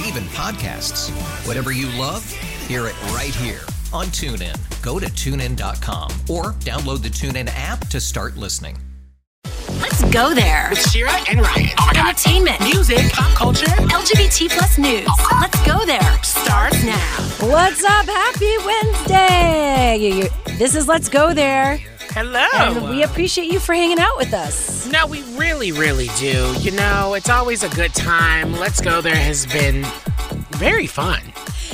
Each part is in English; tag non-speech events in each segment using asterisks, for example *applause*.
Yes, oh. and even podcasts. Whatever you love, hear it right here on TuneIn. Go to tunein.com or download the TuneIn app to start listening. Let's go there. With Shira and Ryan. Oh my God. Entertainment, Music, pop culture. LGBT plus news. Oh, Let's go there. Starts now. What's up? Happy Wednesday! You- you- This is Let's Go There, Hello. and we appreciate you for hanging out with us. no, we really, really do. You know, it's always a good time. Let's go there has been very fun.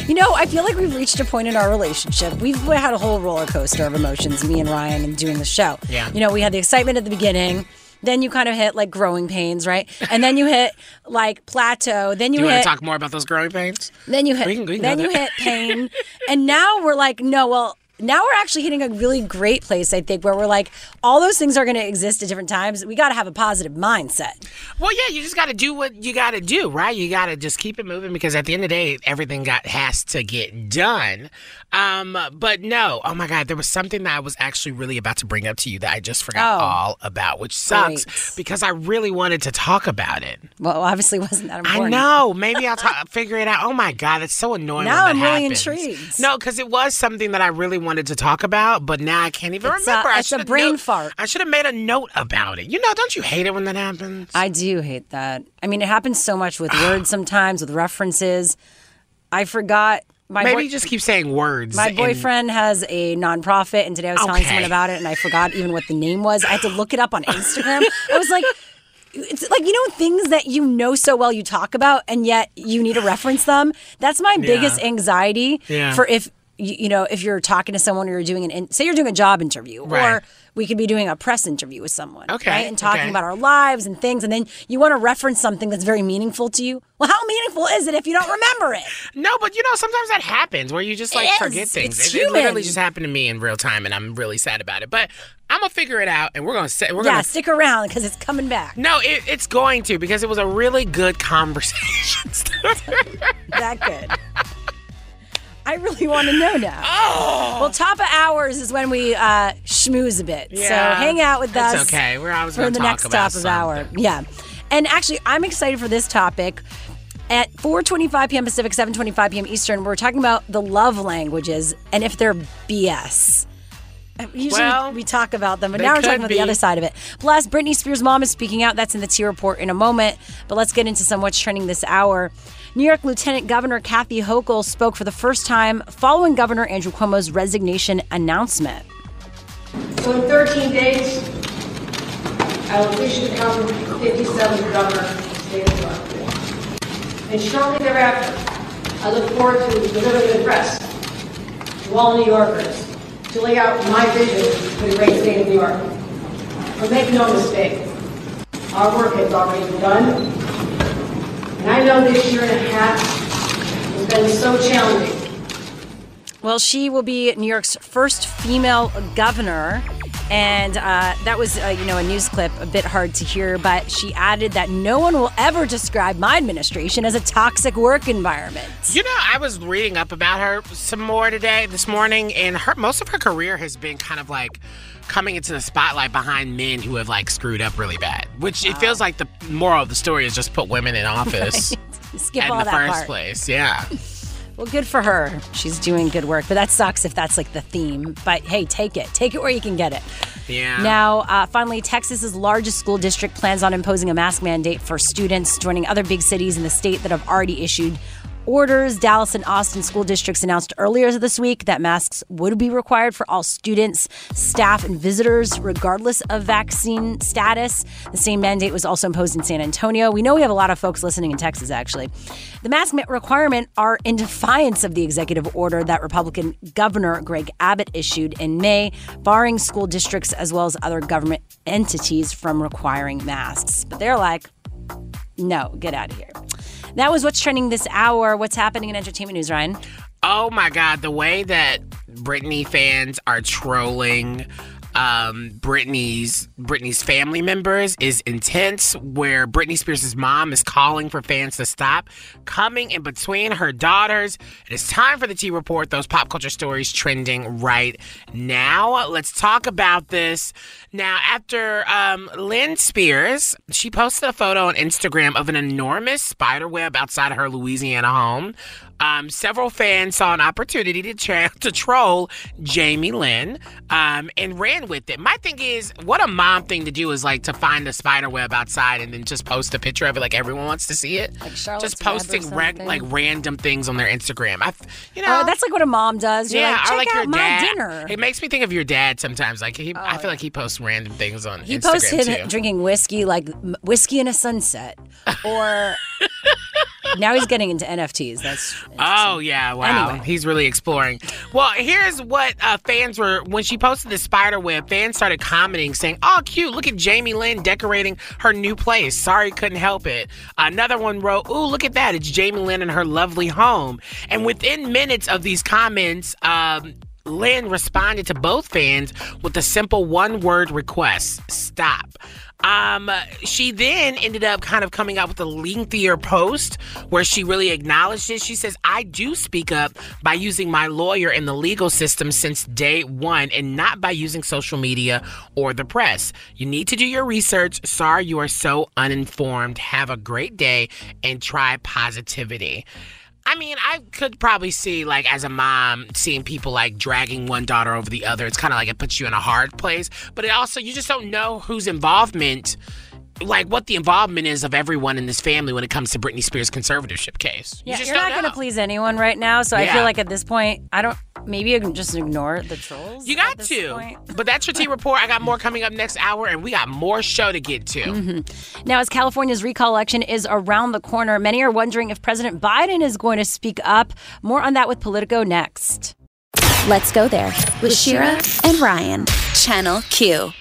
You know, I feel like we've reached a point in our relationship. We've had a whole roller coaster of emotions, me and Ryan, and doing the show. Yeah. You know, we had the excitement at the beginning. Then you kind of hit like growing pains, right? And then you hit like plateau. Then you, You want to talk more about those growing pains? Then you hit. We can- we can then you hit *laughs* pain, and now we're like, no, well. Now we're actually hitting a really great place, I think, where we're like, all those things are going to exist at different times. We got to have a positive mindset. Well, yeah, you just got to do what you got to do, right? You got to just keep it moving because at the end of the day, everything got has to get done. Um, but no, oh my God, there was something that I was actually really about to bring up to you that I just forgot Oh. all about, which sucks Great. because I really wanted to talk about it. Well, obviously, wasn't that important? I know. *laughs* Maybe I'll figure it out. Oh my God, that's so annoying. Now I'm really happens. intrigued. No, because it was something that I really wanted to talk about, but now I can't even It's remember. I it's a brain note- fart. I should have made a note about it. You know, don't you hate it when that happens? I do hate that. I mean, it happens so much with *sighs* words sometimes, with references. I forgot my Maybe boy- you just keep saying words. my and- boyfriend has a nonprofit, and today I was telling Okay. someone about it, and I forgot even what the name was. I had to look it up on Instagram. I was like, it's like you know things that you know so well you talk about, and yet you need to reference them. That's my biggest anxiety Yeah. for if you, you know if you're talking to someone or you're doing an in, say you're doing a job interview or we could be doing a press interview with someone Okay, right and talking okay. about our lives and things and then you want to reference something that's very meaningful to you well how meaningful is it if you don't remember it No, but you know, sometimes that happens where you just like It forget is. things. It's it, it literally just happened to me in real time, and I'm really sad about it. But I'm gonna figure it out, and we're gonna say we're yeah gonna. stick around because it's coming back No, it, it's going to because it was a really good *laughs* conversation. that good. I really want to know now. Oh. Well, top of hours is when we uh, schmooze a bit. so hang out with it's us. okay. We're always for gonna the talk next top of hour. Yeah, and actually, I'm excited for this topic. At 4:25 p.m. Pacific, 7:25 p.m. Eastern, we're talking about the love languages and if they're BS. Uh, Usually Well, we talk about them, but now we're talking about be. the other side of it. Plus, Britney Spears' mom is speaking out. That's in the T report in a moment. But let's get into some what's trending this hour. New York Lieutenant Governor Kathy Hochul spoke for the first time following Governor Andrew Cuomo's resignation announcement. So in 13 days, I will officially become the 57th governor of the state of New York. And shortly thereafter, I look forward to delivering the press to all New Yorkers to lay out my vision for the great state of New York. But make no mistake, our work has already begun. And I know this year and a half has been so challenging. Well, she will be New York's first female governor. And uh, that was, uh, you know, a news clip, a bit hard to hear, but she added that no one will ever describe my administration as a toxic work environment. You know, I was reading up about her some more today, this morning, and her most of her career has been kind of like coming into the spotlight behind men who have like screwed up really bad. Which it feels like the moral of the story is just put women in *laughs* office Skip in all the that first part. place. Yeah. *laughs* Well, good for her. She's doing good work, but that sucks if that's like the theme. But hey, take it. Take it where you can get it. Yeah. Now, uh, finally, Texas's largest school district plans on imposing a mask mandate for students, joining other big cities in the state that have already issued orders. Dallas and Austin school districts announced earlier this week that masks would be required for all students, staff, and visitors, regardless of vaccine status. The same mandate was also imposed in San Antonio. We know we have a lot of folks listening in Texas, actually. The mask requirement are in defiance of the executive order that Republican Governor Greg Abbott issued in May, barring school districts as well as other government entities from requiring masks. But they're like, no, get out of here. That was what's trending this hour. What's happening in entertainment news, Ryan? Oh my God, the way that Britney fans are trolling um, Britney's Britney's family members is intense. Where Britney Spears' mom is calling for fans to stop coming in between her daughters. It is time for the T Report. Those pop culture stories trending right now. Let's talk about this. Now, after um, Lynne Spears, she posted a photo on Instagram of an enormous spider web outside of her Louisiana home. Um, several fans saw an opportunity to, tra- *laughs* to troll Jamie Lynn um, and ran with it. My thing is, what a mom thing to do is like to find a spider web outside and then just post a picture of it like everyone wants to see it. Like just posting Web or reg- something. like random things on their Instagram. I, you know, Oh, that's like what a mom does. You're yeah, like, or check like out your my dad. dinner. It makes me think of your dad sometimes. Like he, I Oh, feel like he posts random things on He Instagram posts him too. drinking whiskey, like whiskey in a sunset, or *laughs* now he's getting into NFTs. That's Oh yeah, wow. Anyway. He's really exploring. Well, here's what uh, fans were when she posted the spider web. Fans started commenting, saying, "Oh, cute! Look at Jamie Lynn decorating her new place. Sorry, couldn't help it." Another one wrote, "Ooh, look at that! It's Jamie Lynn in her lovely home." And within minutes of these comments, um, Lynne responded to both fans with a simple one-word request: "Stop." Um, she then ended up kind of coming out with a lengthier post where she really acknowledged it. She says, I do speak up by using my lawyer in the legal system since day one and not by using social media or the press. You need to do your research. Sorry, you are so uninformed. Have a great day and try positivity. I mean, I could probably see, like, as a mom, seeing people like dragging one daughter over the other. It's kind of like it puts you in a hard place. But it also, you just don't know whose involvement, like, what the involvement is of everyone in this family when it comes to Britney Spears' conservatorship case. You yeah, you're don't not going to please anyone right now. So I feel like at this point, I don't. Maybe you can just ignore the trolls. You at got this to. point. But that's your T report. I got more coming up next hour, and we got more show to get to. Mm-hmm. Now, as California's recall election is around the corner, many are wondering if President Biden is going to speak up. More on that with Politico next. Let's go there with Shira and Ryan. Channel Q.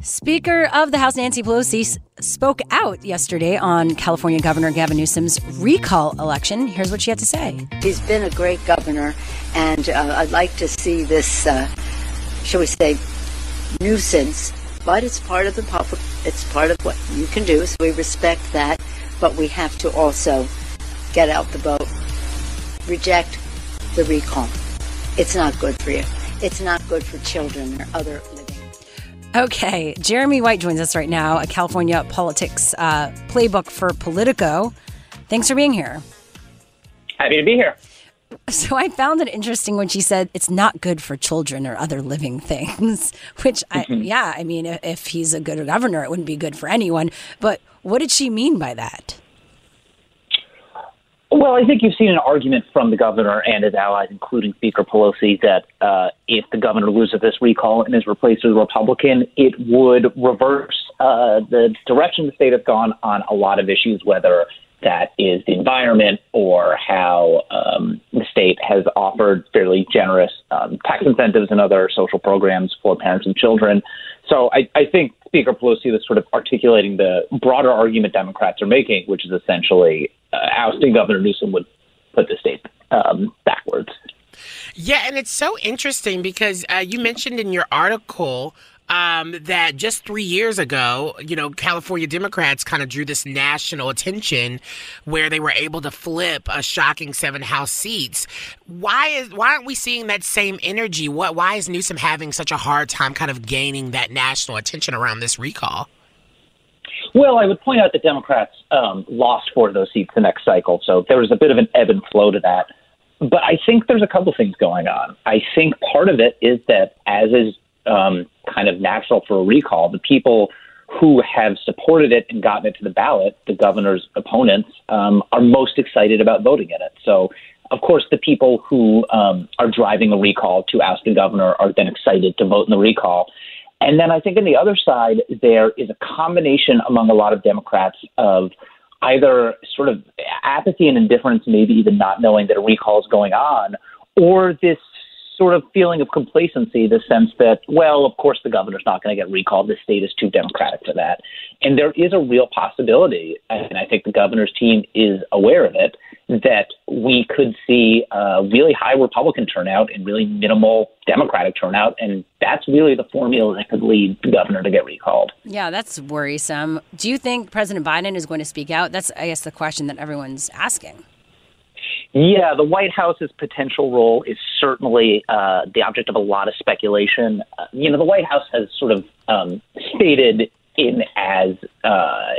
Speaker of the House Nancy Pelosi spoke out yesterday on California Governor Gavin Newsom's recall election. Here's what she had to say. He's been a great governor, and uh, I'd like to see this, uh, shall we say, nuisance. But it's part of the public. It's part of what you can do. So we respect that, but we have to also get out the vote, reject the recall. It's not good for you. It's not good for children or other. Okay, Jeremy White joins us right now, a California politics uh, playbook for Politico. Thanks for being here. Happy to be here. So I found it interesting when she said it's not good for children or other living things, *laughs* which I, yeah, I mean, if he's a good governor, it wouldn't be good for anyone. But what did she mean by that? Well, I think you've seen an argument from the governor and his allies, including Speaker Pelosi, that uh, if the governor loses this recall and is replaced with a Republican, it would reverse uh, the direction the state has gone on a lot of issues, whether that is the environment or how um, the state has offered fairly generous um, tax incentives and other social programs for parents and children. So I, I think Speaker Pelosi was sort of articulating the broader argument Democrats are making, which is essentially ousting Governor Newsom would put the state um, backwards. Yeah, and it's so interesting because uh, you mentioned in your article um, that just three years ago, you know, California Democrats kind of drew this national attention where they were able to flip a shocking seven House seats. Why is why aren't we seeing that same energy? What why is Newsom having such a hard time kind of gaining that national attention around this recall? Well, I would point out that Democrats um, lost four of those seats the next cycle, so there was a bit of an ebb and flow to that. But I think there's a couple things going on. I think part of it is that, as is um, kind of natural for a recall, the people who have supported it and gotten it to the ballot, the governor's opponents, um, are most excited about voting in it. So, of course, the people who um, are driving a recall to oust the governor are then excited to vote in the recall. And then I think on the other side, there is a combination among a lot of Democrats of either sort of apathy and indifference, maybe even not knowing that a recall is going on, or this sort of feeling of complacency, the sense that, well, of course the governor's not going to get recalled. The state is too democratic for that. And there is a real possibility, and I think the governor's team is aware of it, that we could see a really high Republican turnout and really minimal Democratic turnout. And that's really the formula that could lead the governor to get recalled. Yeah, that's worrisome. Do you think President Biden is going to speak out? That's, I guess, the question that everyone's asking. Yeah, the White House's potential role is certainly uh, the object of a lot of speculation. Uh, you know, the White House has sort of um, stated in as uh,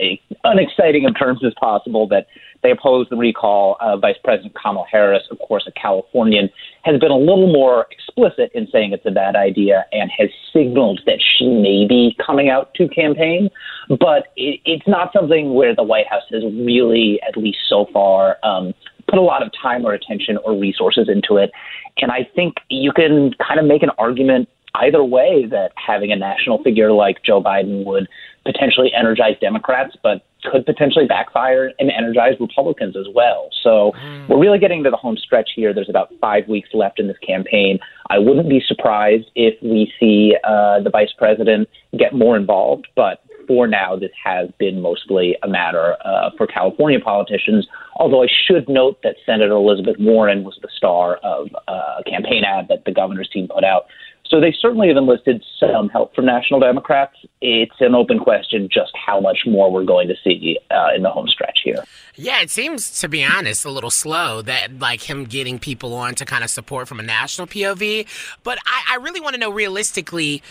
unexciting of terms as possible that they oppose the recall. Uh, Vice President Kamala Harris, of course, a Californian, has been a little more explicit in saying it's a bad idea and has signaled that she may be coming out to campaign. But it, it's not something where the White House has really, at least so far, um, put a lot of time or attention or resources into it. And I think you can kind of make an argument either way that having a national figure like Joe Biden would potentially energize Democrats, but could potentially backfire and energize Republicans as well. So mm. we're really getting to the home stretch here. There's about five weeks left in this campaign. I wouldn't be surprised if we see uh, the vice president get more involved, but for now, this has been mostly a matter uh, for California politicians. Although I should note that Senator Elizabeth Warren was the star of uh, a campaign ad that the governor's team put out. So they certainly have enlisted some help from national Democrats. It's an open question just how much more we're going to see uh, in the home stretch here. Yeah, it seems, to be honest, a little slow that like him getting people on to kind of support from a national POV. But I, I really want to know realistically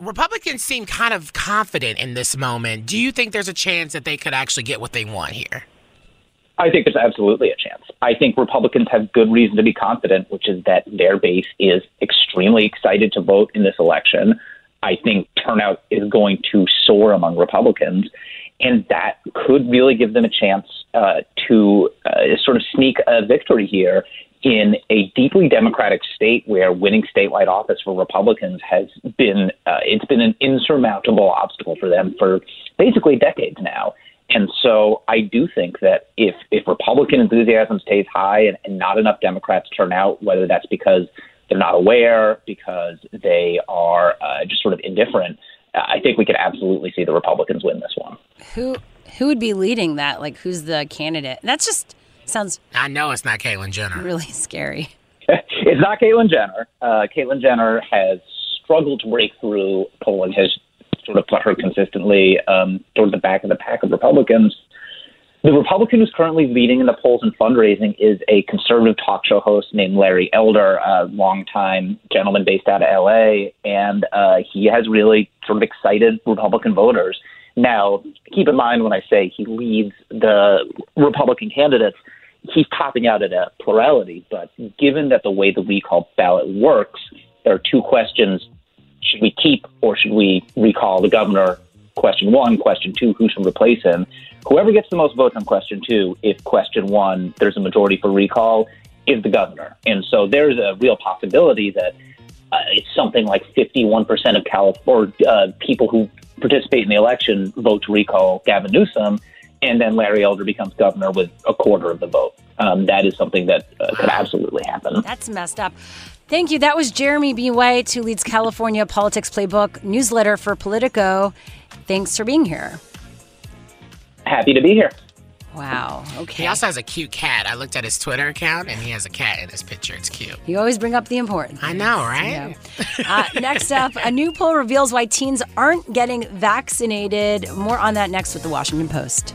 Republicans seem kind of confident in this moment. Do you think there's a chance that they could actually get what they want here? I think there's absolutely a chance. I think Republicans have good reason to be confident, which is that their base is extremely excited to vote in this election. I think turnout is going to soar among Republicans, and that could really give them a chance uh, to uh, sort of sneak a victory here in a deeply democratic state where winning statewide office for Republicans has been uh, it's been an insurmountable obstacle for them for basically decades now. And so I do think that if if Republican enthusiasm stays high and, and not enough Democrats turn out, whether that's because they're not aware, because they are uh, just sort of indifferent, I think we could absolutely see the Republicans win this one. Who who would be leading that? Like, who's the candidate? That's just Sounds. I know it's not Caitlyn Jenner. Really *laughs* scary. *laughs* it's not Caitlyn Jenner. Uh, Caitlyn Jenner has struggled to break through. Polling has sort of put her consistently um, toward the back of the pack of Republicans. The Republican who's currently leading in the polls and fundraising is a conservative talk show host named Larry Elder, a longtime gentleman based out of LA, and uh, he has really sort of excited Republican voters. Now, keep in mind when I say he leads the Republican candidates, he's topping out at a plurality. But given that the way the recall ballot works, there are two questions: should we keep or should we recall the governor? Question one. Question two: who should replace him? Whoever gets the most votes on question two, if question one there's a majority for recall, is the governor. And so there's a real possibility that uh, it's something like 51% of California uh, people who participate in the election vote to recall Gavin Newsom and then Larry Elder becomes governor with a quarter of the vote. Um, that is something that uh, could absolutely happen. That's messed up. Thank you. That was Jeremy B. White, who leads California Politics Playbook newsletter for Politico. Thanks for being here. Happy to be here. Wow. Okay. He also has a cute cat. I looked at his Twitter account and he has a cat in his picture. It's cute. You always bring up the important. I know, right? uh, next up, a new poll reveals why teens aren't getting vaccinated. More on that next with the Washington Post.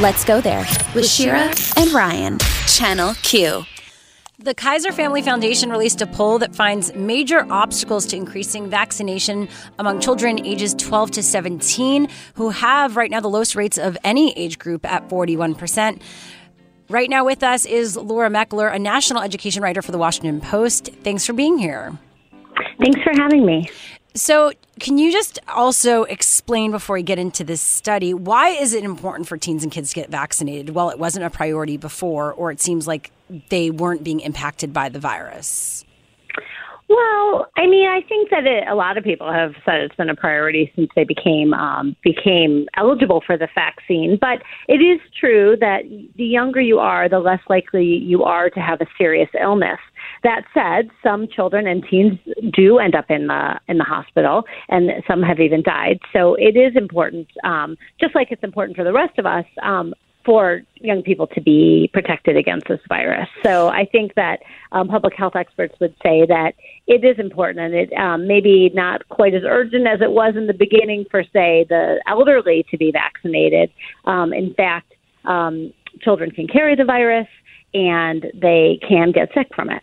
Let's go there with Shira and Ryan, Channel Q. The Kaiser Family Foundation released a poll that finds major obstacles to increasing vaccination among children ages 12 to 17, who have right now the lowest rates of any age group at 41%. Right now with us is Laura Meckler, a national education writer for the Washington Post. Thanks for being here. Thanks for having me. So, can you just also explain before we get into this study why is it important for teens and kids to get vaccinated? Well, it wasn't a priority before, or it seems like they weren't being impacted by the virus. Well, I mean, I think that it, a lot of people have said it's been a priority since they became um, became eligible for the vaccine. But it is true that the younger you are, the less likely you are to have a serious illness. That said, some children and teens do end up in the in the hospital, and some have even died. So it is important, um, just like it's important for the rest of us. Um, for young people to be protected against this virus. So I think that um, public health experts would say that it is important and it um, maybe not quite as urgent as it was in the beginning for, say, the elderly to be vaccinated. Um, in fact, um, children can carry the virus and they can get sick from it.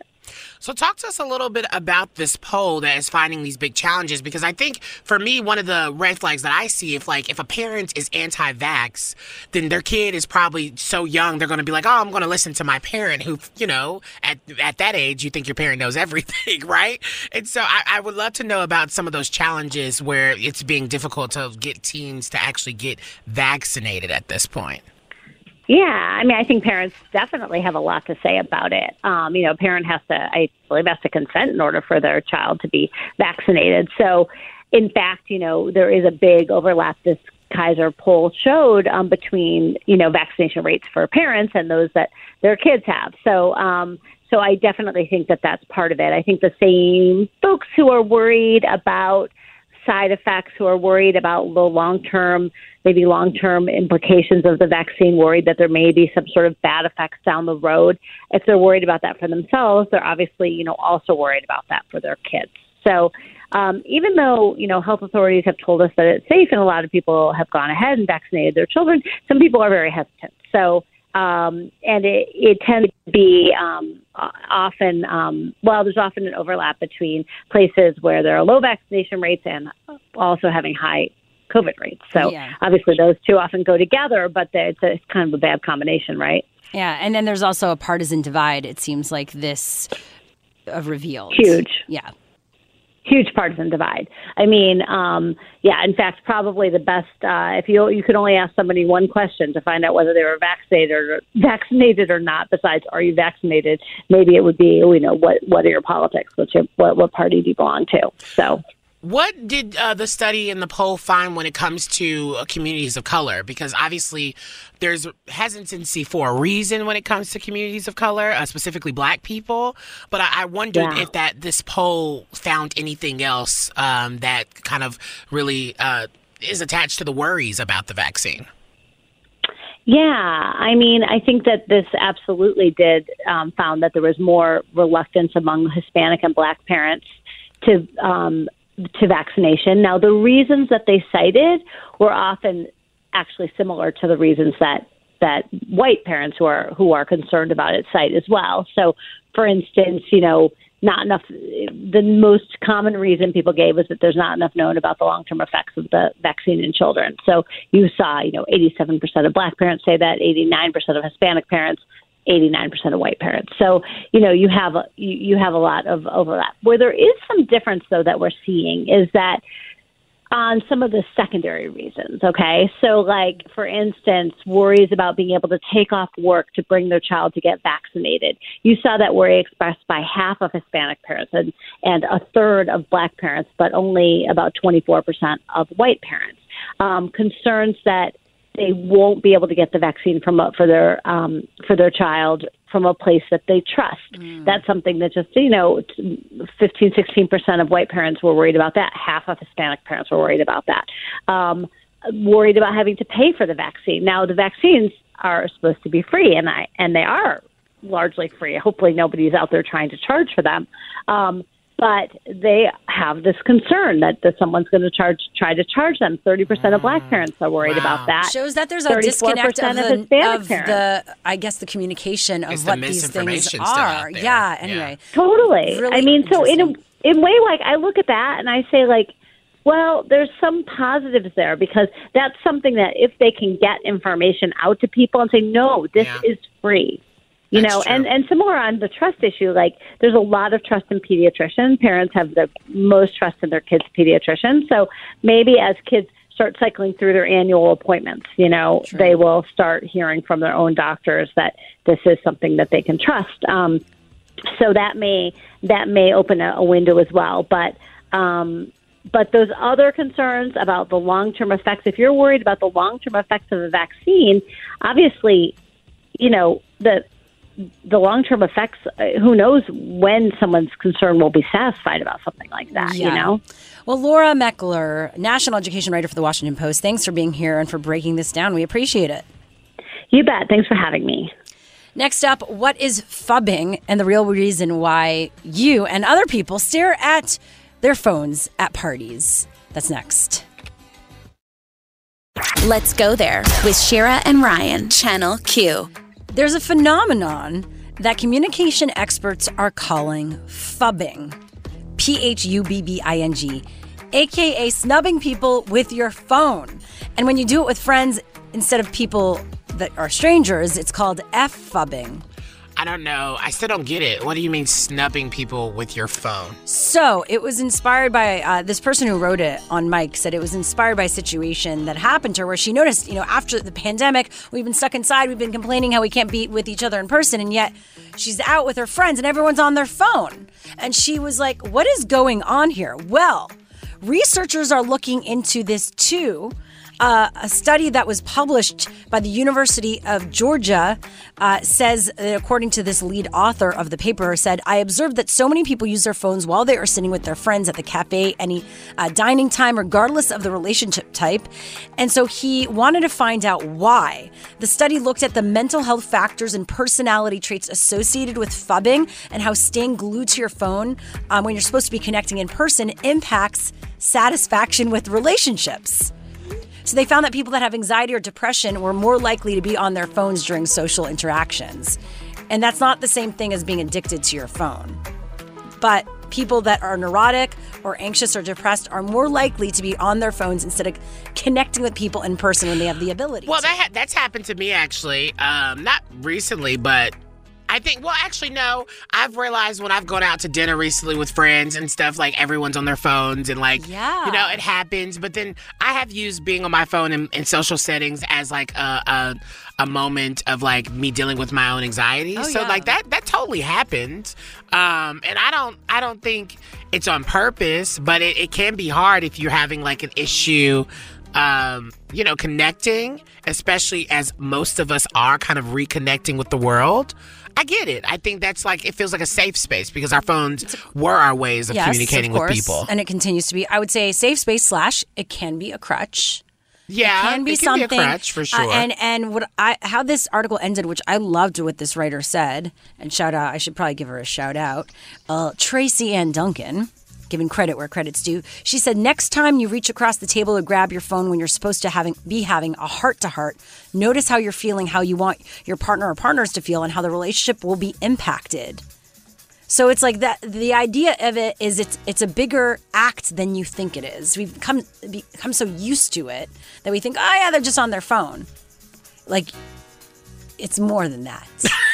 So, talk to us a little bit about this poll that is finding these big challenges because I think for me, one of the red flags that I see if like if a parent is anti-vax, then their kid is probably so young they're going to be like, oh, I'm going to listen to my parent who, you know, at at that age you think your parent knows *laughs* everything, right? And so I, I would love to know about some of those challenges where it's being difficult to get teens to actually get vaccinated at this point. Yeah, I mean, I think parents definitely have a lot to say about it. Um, you know, a parent has to, I believe, has to consent in order for their child to be vaccinated. So, in fact, you know, there is a big overlap. This Kaiser poll showed um, between you know vaccination rates for parents and those that their kids have. So, um, so I definitely think that that's part of it. I think the same folks who are worried about side effects, who are worried about the long term, maybe long term implications of the vaccine, worried that there may be some sort of bad effects down the road. If they're worried about that for themselves, they're obviously, you know, also worried about that for their kids. So, um, even though you know health authorities have told us that it's safe and a lot of people have gone ahead and vaccinated their children, some people are very hesitant. So um, and it, it tends to be um, often um, well there's often an overlap between places where there are low vaccination rates and also having high covid rates so Yeah. obviously those two often go together but it's, a, it's kind of a bad combination right Yeah, and then there's also a partisan divide. It seems like this uh, revealed Huge. Yeah, huge partisan divide. I mean, um, yeah. In fact, probably the best uh, if you you could only ask somebody one question to find out whether they were vaccinated or vaccinated or not. Besides, are you vaccinated? Maybe it would be, you know, what what are your politics? What's your what what party do you belong to? So. What did uh, the study and the poll find when it comes to uh, communities of color? Because obviously, there's hesitancy for a reason when it comes to communities of color, uh, specifically Black people. But I, I wondered Yeah. if that this poll found anything else um, that kind of really uh, is attached to the worries about the vaccine. Yeah, I mean, I think that this absolutely did um, found that there was more reluctance among Hispanic and Black parents to um, to vaccination. Now, the reasons that they cited were often actually similar to the reasons that that white parents who are who are concerned about it cite as well. So, for instance, you know, not enough. The most common reason people gave was that there's not enough known about the long term effects of the vaccine in children. So you saw, you know, 87% of black parents say that, 89% of Hispanic parents. 89% of white parents. So, you know, you have a, you, you have a lot of overlap. Where there is some difference though that we're seeing is that on some of the secondary reasons, okay? So, like, for instance, worries about being able to take off work to bring their child to get vaccinated. You saw that worry expressed by half of Hispanic parents and, and a third of black parents, but only about 24% of white parents. Um, concerns that they won't be able to get the vaccine from a, for their um, for their child from a place that they trust. Mm. That's something that just you know, 15, 16 percent of white parents were worried about that. Half of Hispanic parents were worried about that. Um, worried about having to pay for the vaccine. Now the vaccines are supposed to be free, and I and they are largely free. Hopefully, nobody's out there trying to charge for them. Um, but they have this concern that, that someone's going to charge, try to charge them. Thirty percent of Black parents are worried wow. about that. Shows that there's a disconnect of, the, of, of the, I guess, the communication of it's what the these things are. Yeah. Anyway, totally. Really I mean, so in a in way, like I look at that and I say, like, well, there's some positives there because that's something that if they can get information out to people and say, no, this Yeah. is free. You That's know, true. and and similar on the trust issue, like there's a lot of trust in pediatricians. Parents have the most trust in their kids' pediatrician. So maybe as kids start cycling through their annual appointments, you know, they will start hearing from their own doctors that this is something that they can trust. Um, so that may that may open a, a window as well. But um, but those other concerns about the long term effects, if you're worried about the long term effects of a vaccine, obviously, you know the the long term effects. uh, Who knows when someone's concern will be satisfied about something like that? You know. Well, Laura Meckler, national education writer for the Washington Post, thanks for being here and for breaking this down. We appreciate it. You bet. Thanks for having me. Next up, what is phubbing and the real reason why you and other people stare at their phones at parties? That's next. Let's go there with Shira and Ryan, Channel Q. There's a phenomenon that communication experts are calling phubbing. P H U B B I N G, aka snubbing people with your phone. And when you do it with friends instead of people that are strangers, it's called F phubbing. I don't know. I still don't get it. What do you mean snubbing people with your phone? So it was inspired by uh, this person who wrote it on Mic said it was inspired by a situation that happened to her where she noticed, you know, after the pandemic, we've been stuck inside, we've been complaining how we can't be with each other in person, and yet she's out with her friends and everyone's on their phone. And she was like, what is going on here? Well, researchers are looking into this too. Uh, a study that was published by the University of Georgia uh, says, uh, according to this lead author of the paper, said, I observed that so many people use their phones while they are sitting with their friends at the cafe, any uh, dining time, regardless of the relationship type. And so he wanted to find out why. The study looked at the mental health factors and personality traits associated with phubbing and how staying glued to your phone um, when you're supposed to be connecting in person impacts satisfaction with relationships. So they found that people that have anxiety or depression were more likely to be on their phones during social interactions. And that's not the same thing as being addicted to your phone. But people that are neurotic or anxious or depressed are more likely to be on their phones instead of connecting with people in person when they have the ability. Well, that ha- that's happened to me actually. Um, not recently, but I think. Well, actually, no. I've realized when I've gone out to dinner recently with friends and stuff, like everyone's on their phones and like, Yeah. you know, it happens. But then I have used being on my phone in, in social settings as like a, a a moment of like me dealing with my own anxiety. Oh, so yeah. like that that totally happened. Um, and I don't I don't think it's on purpose, but it, it can be hard if you're having like an issue um, you know, connecting, especially as most of us are kind of reconnecting with the world. I get it. I think that's like it feels like a safe space because our phones were our ways of Yes, communicating of course, with people. And it continues to be, I would say, safe space slash it can be a crutch. Yeah, it can be it can be a something. crutch, for uh, sure. and and what I how this article ended, which I loved what this writer said, and shout out, I should probably give her a shout out, uh, Tracy Ann Duncan. Giving credit where credit's due. She said, next time you reach across the table to grab your phone when you're supposed to having be having a heart to heart, notice how you're feeling, how you want your partner or partners to feel, and how the relationship will be impacted. So it's like that. The idea of it is it's it's a bigger act than you think it is. We've come become so used to it that we think, oh yeah, they're just on their phone. Like it's more than that. *laughs*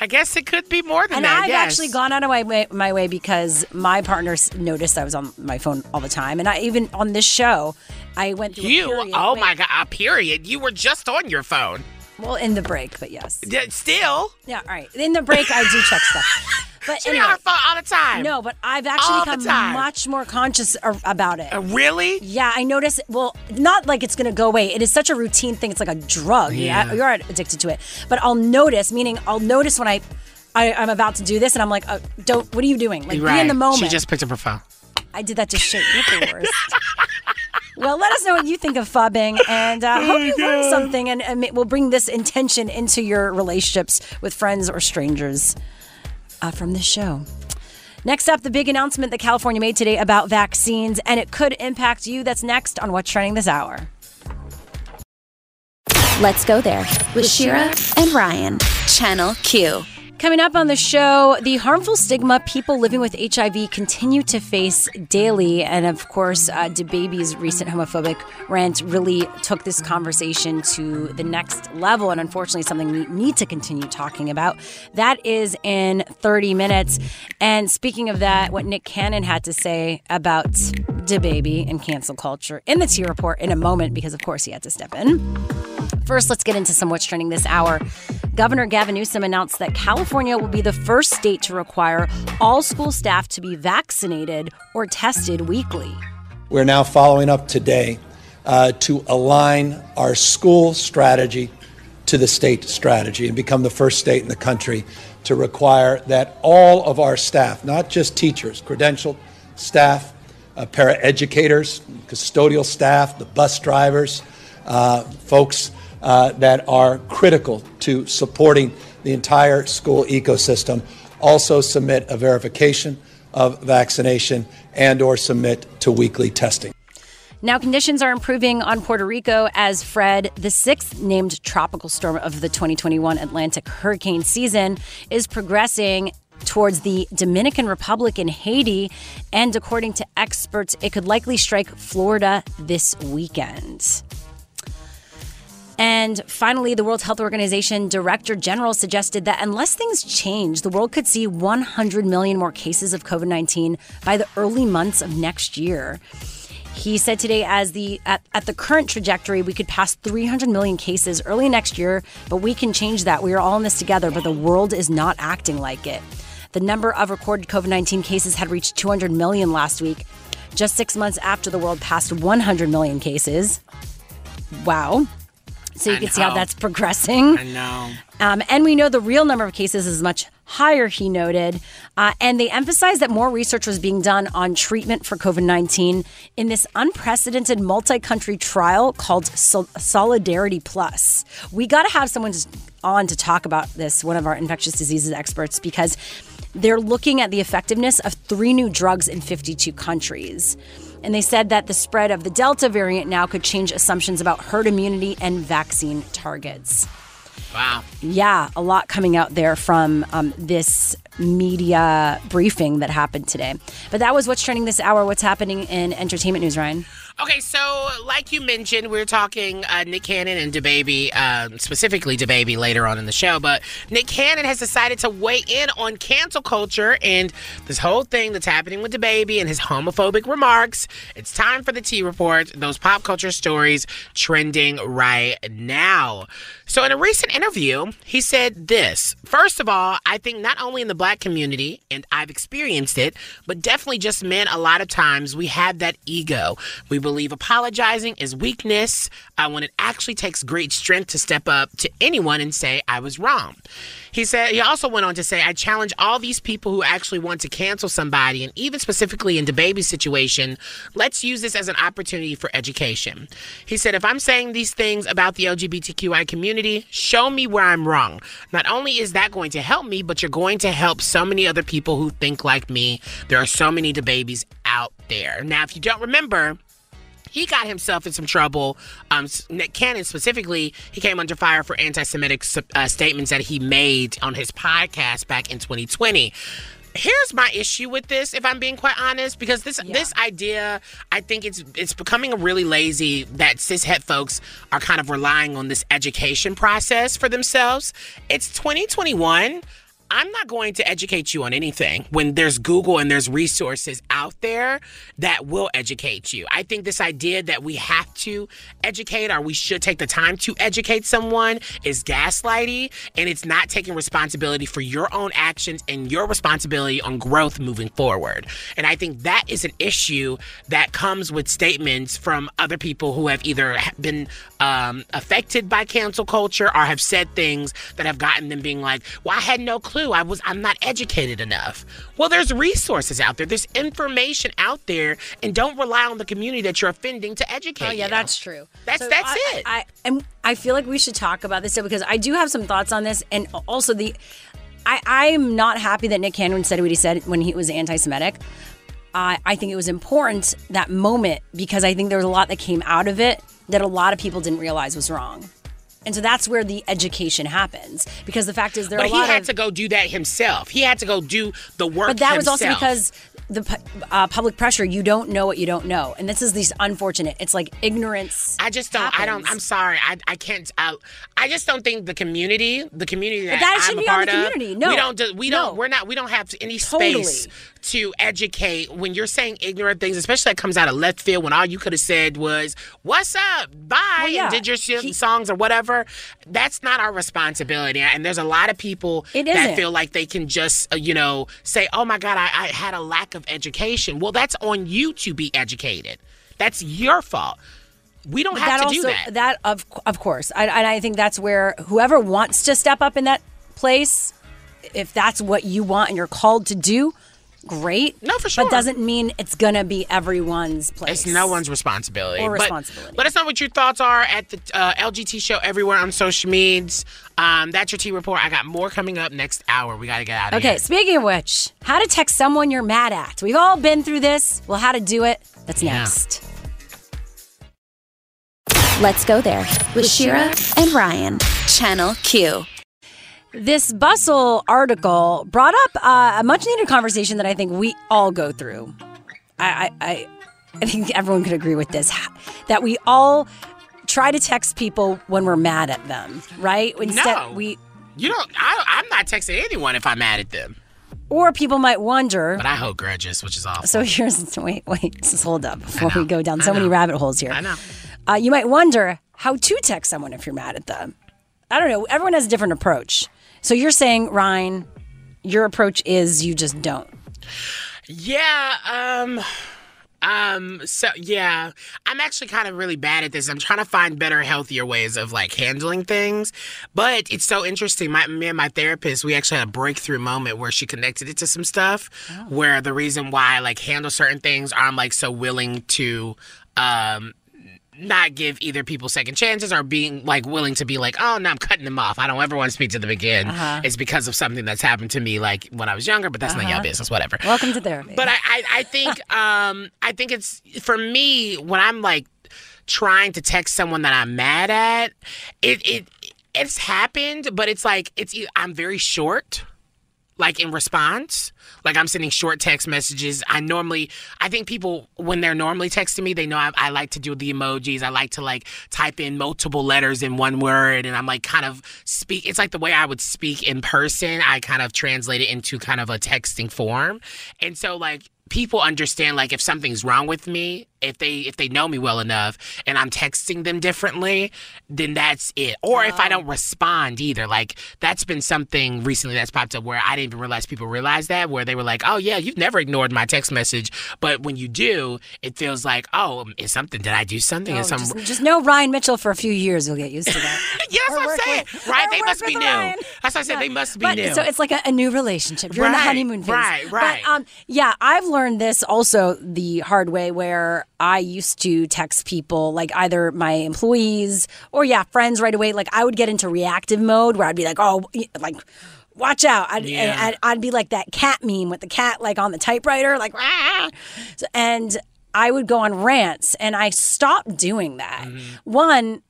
I guess it could be more than and that. I've yes. actually gone out of my way, my way because my partners noticed I was on my phone all the time, and I even on this show, I went through a You, oh my god, a period. You were just on your phone. Well, in the break, but yes. Still, Yeah, all right. In the break, I do check stuff. *laughs* But she anyway, on her phone all the time. no, but I've actually All become much more conscious about it. Uh, really? Yeah, I notice. Well, not like it's gonna go away. It is such a routine thing. It's like a drug. Yeah, you're addicted to it. But I'll notice. Meaning, I'll notice when I, I I'm about to do this, and I'm like, uh, don't. What are you doing? Like, right. be in the moment. She just picked up her phone. I did that to shit. You're the worst. well, let us know what you think of phubbing, and uh, hope you learned something, and, and we'll bring this intention into your relationships with friends or strangers uh, from this show. Next up, the big announcement that California made today about vaccines, and it could impact you. That's next on What's Trending this hour. Let's go there with Shira and Ryan, Channel Q. Coming up on the show, the harmful stigma people living with HIV continue to face daily. And of course, uh, DaBaby's recent homophobic rant really took this conversation to the next level. And unfortunately, something we need to continue talking about. That is in 30 minutes. And speaking of that, what Nick Cannon had to say about DaBaby and cancel culture in the T report in a moment, because of course he had to step in. First, let's get into some what's trending this hour. Governor Gavin Newsom announced that California will be the first state to require all school staff to be vaccinated or tested weekly. We're now following up today uh, to align our school strategy to the state strategy and become the first state in the country to require that all of our staff, not just teachers, credentialed staff, uh, paraeducators, custodial staff, the bus drivers, uh, folks uh, that are critical to supporting the entire school ecosystem, also submit a verification of vaccination and or submit to weekly testing. Now, conditions are improving on Puerto Rico as Fred, the sixth named tropical storm of the 2021 Atlantic hurricane season, is progressing towards the Dominican Republic and Haiti. And according to experts, it could likely strike Florida this weekend. And finally, the World Health Organization Director General suggested that unless things change, the world could see 100 million more cases of COVID 19 by the early months of next year. He said today, as the at, at the current trajectory, we could pass 300 million cases early next year, but we can change that. We are all in this together, but the world is not acting like it. The number of recorded COVID 19 cases had reached 200 million last week, just six months after the world passed 100 million cases. Wow. So you I can see how that's progressing. I know. Um, and we know the real number of cases is much higher, he noted. Uh, and they emphasized that more research was being done on treatment for COVID 19 in this unprecedented multi country trial called Sol- Solidarity Plus. We got to have someone on to talk about this, one of our infectious diseases experts, because they're looking at the effectiveness of three new drugs in 52 countries. And they said that the spread of the Delta variant now could change assumptions about herd immunity and vaccine targets. Wow. Yeah, a lot coming out there from um, this media briefing that happened today. But that was what's trending this hour. What's happening in entertainment news, Ryan? Okay, so like you mentioned, we are talking uh, Nick Cannon and DaBaby, um, specifically DaBaby later on in the show. But Nick Cannon has decided to weigh in on cancel culture and this whole thing that's happening with DaBaby and his homophobic remarks. It's time for the T Report, those pop culture stories trending right now. So, in a recent interview, he said this First of all, I think not only in the black community, and I've experienced it, but definitely just men, a lot of times we have that ego. We believe apologizing is weakness uh, when it actually takes great strength to step up to anyone and say, I was wrong. He said he also went on to say, I challenge all these people who actually want to cancel somebody, and even specifically in the baby situation, let's use this as an opportunity for education. He said, if I'm saying these things about the LGBTQI community, show me where I'm wrong. Not only is that going to help me, but you're going to help so many other people who think like me. There are so many babies out there. Now, if you don't remember, he got himself in some trouble. Um, Nick Cannon specifically, he came under fire for anti-Semitic uh, statements that he made on his podcast back in 2020 here's my issue with this if i'm being quite honest because this yeah. this idea i think it's it's becoming really lazy that cishet folks are kind of relying on this education process for themselves it's 2021 I'm not going to educate you on anything when there's Google and there's resources out there that will educate you. I think this idea that we have to educate or we should take the time to educate someone is gaslighty and it's not taking responsibility for your own actions and your responsibility on growth moving forward. And I think that is an issue that comes with statements from other people who have either been um, affected by cancel culture or have said things that have gotten them being like, well, I had no clue clue. I was I'm not educated enough. Well, there's resources out there. There's information out there, and don't rely on the community that you're offending to educate. Oh yeah, you. that's true. That's so that's I, it. I, I and I feel like we should talk about this because I do have some thoughts on this, and also the. I, I'm not happy that Nick Cannon said what he said when he was anti-Semitic. Uh, I think it was important that moment because I think there was a lot that came out of it that a lot of people didn't realize was wrong. And so that's where the education happens. Because the fact is, there but are a he had of, to go do that himself. He had to go do the work. But that was also because the uh, public pressure. You don't know what you don't know, and this is these unfortunate. It's like ignorance. I just don't. Happens. I don't. I'm sorry. I, I can't. I, I just don't think the community, the community that, that I'm should a be part on the community. of, No, we don't. Do, we no. don't. We're not. We don't have any Totally. space to educate when you're saying ignorant things, especially that comes out of left field when all you could have said was "What's up?" Bye, Well, yeah. and did your sh- songs or whatever. That's not our responsibility. And there's a lot of people that feel like they can just, uh, you know, say, "Oh my God, I, I had a lack of education." Well, that's on you to be educated. That's your fault. We don't But have to also, do that. That of of course, I, and I think that's where whoever wants to step up in that place, if that's what you want and you're called to do, great. No, for sure. But doesn't mean it's gonna be everyone's place. It's no one's responsibility. Or But responsibility. let us know what your thoughts are at the uh, LGT show everywhere on social medias. Um, that's your T report. I got more coming up next hour. We got to get out of Okay, here. Okay. Speaking of which, how to text someone you're mad at. We've all been through this. Well, how to do it. That's Yeah. next. Let's go there with Shira and Ryan. Channel Q. This Bustle article brought up uh, a much needed conversation that I think we all go through. I, I, I, think everyone could agree with this that we all try to text people when we're mad at them, right? Instead, No. we You don't. I, I'm not texting anyone if I'm mad at them. or people might wonder. But I hold grudges, which is awful. So here's *laughs* wait, wait, just hold up before we go down so many rabbit holes here. I know. Uh, you might wonder how to text someone if you're mad at them. I don't know. Everyone has a different approach. So you're saying, Ryan, your approach is you just don't. Yeah, um um so yeah, I'm actually kind of really bad at this. I'm trying to find better healthier ways of like handling things. But it's so interesting. My me and my therapist, we actually had a breakthrough moment where she connected it to some stuff where the reason why I like handle certain things I'm like so willing to um not give either people second chances or being like willing to be like, oh no, I'm cutting them off. I don't ever want to speak to them again. Uh-huh. It's because of something that's happened to me like when I was younger, but that's Uh-huh. your business, whatever. Welcome to therapy. But I, I, I think *laughs* um I think it's for me when I'm like trying to text someone that I'm mad at, it it it's happened, but it's like it's I'm very short like in response. Like I'm sending short text messages. I normally, I think people when they're normally texting me, they know I, I like to do the emojis. I like to like type in multiple letters in one word, and I'm like kind of speak. It's like the way I would speak in person. I kind of translate it into kind of a texting form, and so like people understand like if something's wrong with me if they if they know me well enough and i'm texting them differently then that's it or if i don't respond either like that's been something recently that's popped up where i didn't even realize people realized that where they were like oh yeah you've never ignored my text message but when you do it feels like oh is something did i do something Oh, is some just, just know Ryan Mitchell for a few years. You'll get used to that. yeah that's what i'm saying right they must be with new Ryan. that's what i said they must be but, new So it's like a, a new relationship. You're in the Right, honeymoon phase. right, right. But um, yeah, I've learned this also the hard way where I used to text people like either my employees or yeah, friends right away. Like I would get into reactive mode where I'd be like, oh, like. Watch out! I'd, Yeah. and I'd, I'd be like that cat meme with the cat like on the typewriter, like, "Rah!" So- and I would go on rants, and I stopped doing that. Mm-hmm. One,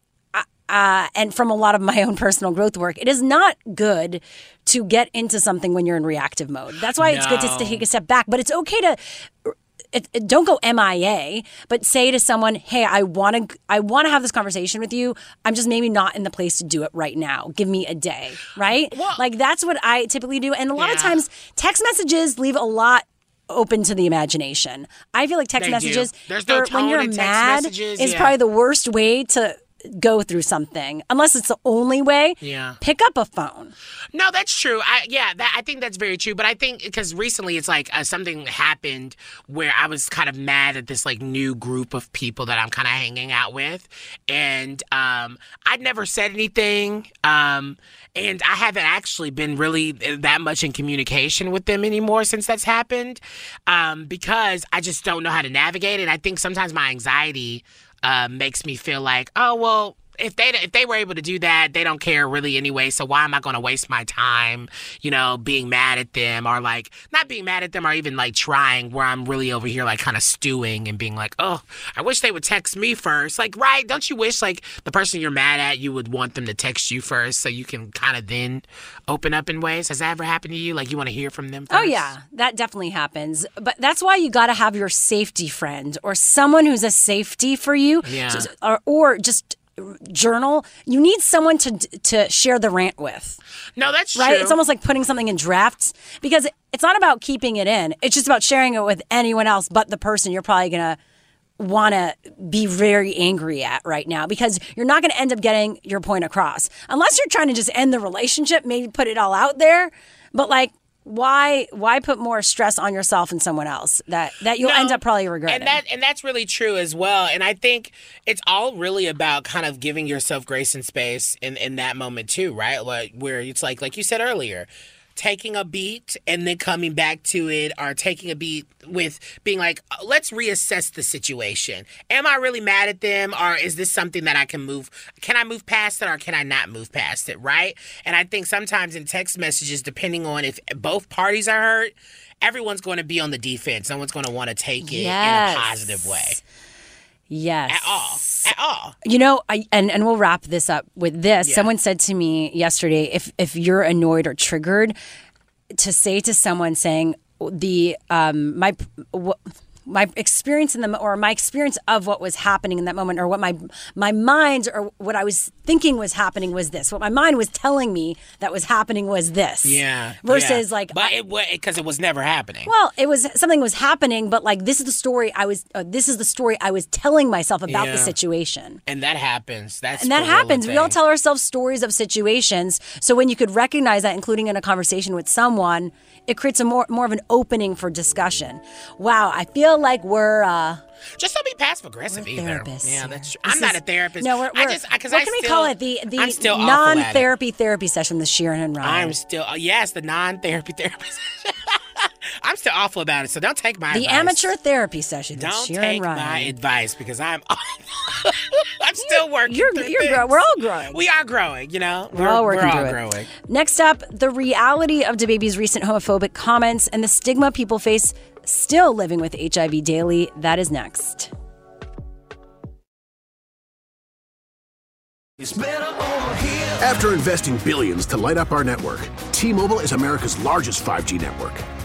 uh, and from a lot of my own personal growth work, it is not good to get into something when you're in reactive mode. That's why it's good to take a step back, but it's okay to. It, it- don't go MIA, but say to someone, "Hey, I want to, I want to have this conversation with you. I'm just maybe not in the place to do it right now. Give me a day, right? like that's what I typically do. And a lot of times, text messages leave a lot open to the imagination. I feel like text They messages no when you're mad messages, is yeah. probably the worst way to go through something unless it's the only way Yeah. pick up a phone No, that's true. I yeah, that, I think that's very true. But I think because recently it's like uh, something happened where I was kind of mad at this like new group of people that I'm kind of hanging out with, and um, I'd never said anything, um, and I haven't actually been really that much in communication with them anymore since that's happened, um, because I just don't know how to navigate it. I think sometimes my anxiety uh, makes me feel like, oh well if they if they were able to do that, they don't care really anyway. So why am I going to waste my time, you know, being mad at them or like not being mad at them or even like trying where I'm really over here like kind of stewing and being like, oh, I wish they would text me first. Like, right? Don't you wish like the person you're mad at you would want them to text you first so you can kind of then open up in ways? Has that ever happened to you? Like you want to hear from them? Oh, first? Oh yeah, that definitely happens. But that's why you got to have your safety friend or someone who's a safety for you, Yeah. Or, or just journal. You need someone to to share the rant with. No, that's right. true. It's almost like putting something in drafts because it's not about keeping it in. It's just about sharing it with anyone else but the person you're probably gonna want to be very angry at right now because you're not going to end up getting your point across unless you're trying to just end the relationship maybe put it all out there but like why why put more stress on yourself and someone else that that you'll No, end up probably regretting And that and that's really true as well. And I think it's all really about kind of giving yourself grace and space in in that moment too, right? Like where it's like like you said earlier, taking a beat and then coming back to it or taking a beat with being like uh, let's reassess the situation. Am I really mad at them or is this something that I can move can I move past it or can I not move past it, right? And I think sometimes in text messages depending on if both parties are hurt, everyone's going to be on the defense. No one's going to want to take it Yes. in a positive way. Yes At all. At all. You know, I and, and we'll wrap this up with this. Yeah. Someone said to me yesterday, if if you're annoyed or triggered, to say to someone saying the um my wh- my experience in the or my experience of what was happening in that moment or what my my mind or what I was thinking was happening was this. What my mind was telling me that was happening was this. Yeah. Versus yeah. like but it was because it was never happening. well, it was something was happening, but like this is the story I was. Uh, this is the story I was telling myself about Yeah. the situation. and that happens. That's And that happens. We all tell ourselves stories of situations. So when you could recognize that, including in a conversation with someone, it creates a more more of an opening for discussion. Wow, I feel like we're. Uh, Just don't be passive aggressive either. Yeah, that's true. This I'm not a therapist. No, we're. We're- just because what I can we call it? The the still it. non-therapy therapy session with Shira and Ryan. I'm still uh, yes, the non-therapy *laughs* therapist. *laughs* I'm still awful about it, so don't take my the advice. amateur therapy session Don't Shira take Ryan. my advice because I'm *laughs* I'm still working. You're, through you're things. grow- we're all growing. We are growing, you know. We're all working we're all through it. growing. Next up, the reality of DaBaby's recent homophobic comments and the stigma people face still living with HIV daily. That is next. After investing billions to light up our network, T-Mobile is America's largest 5G network.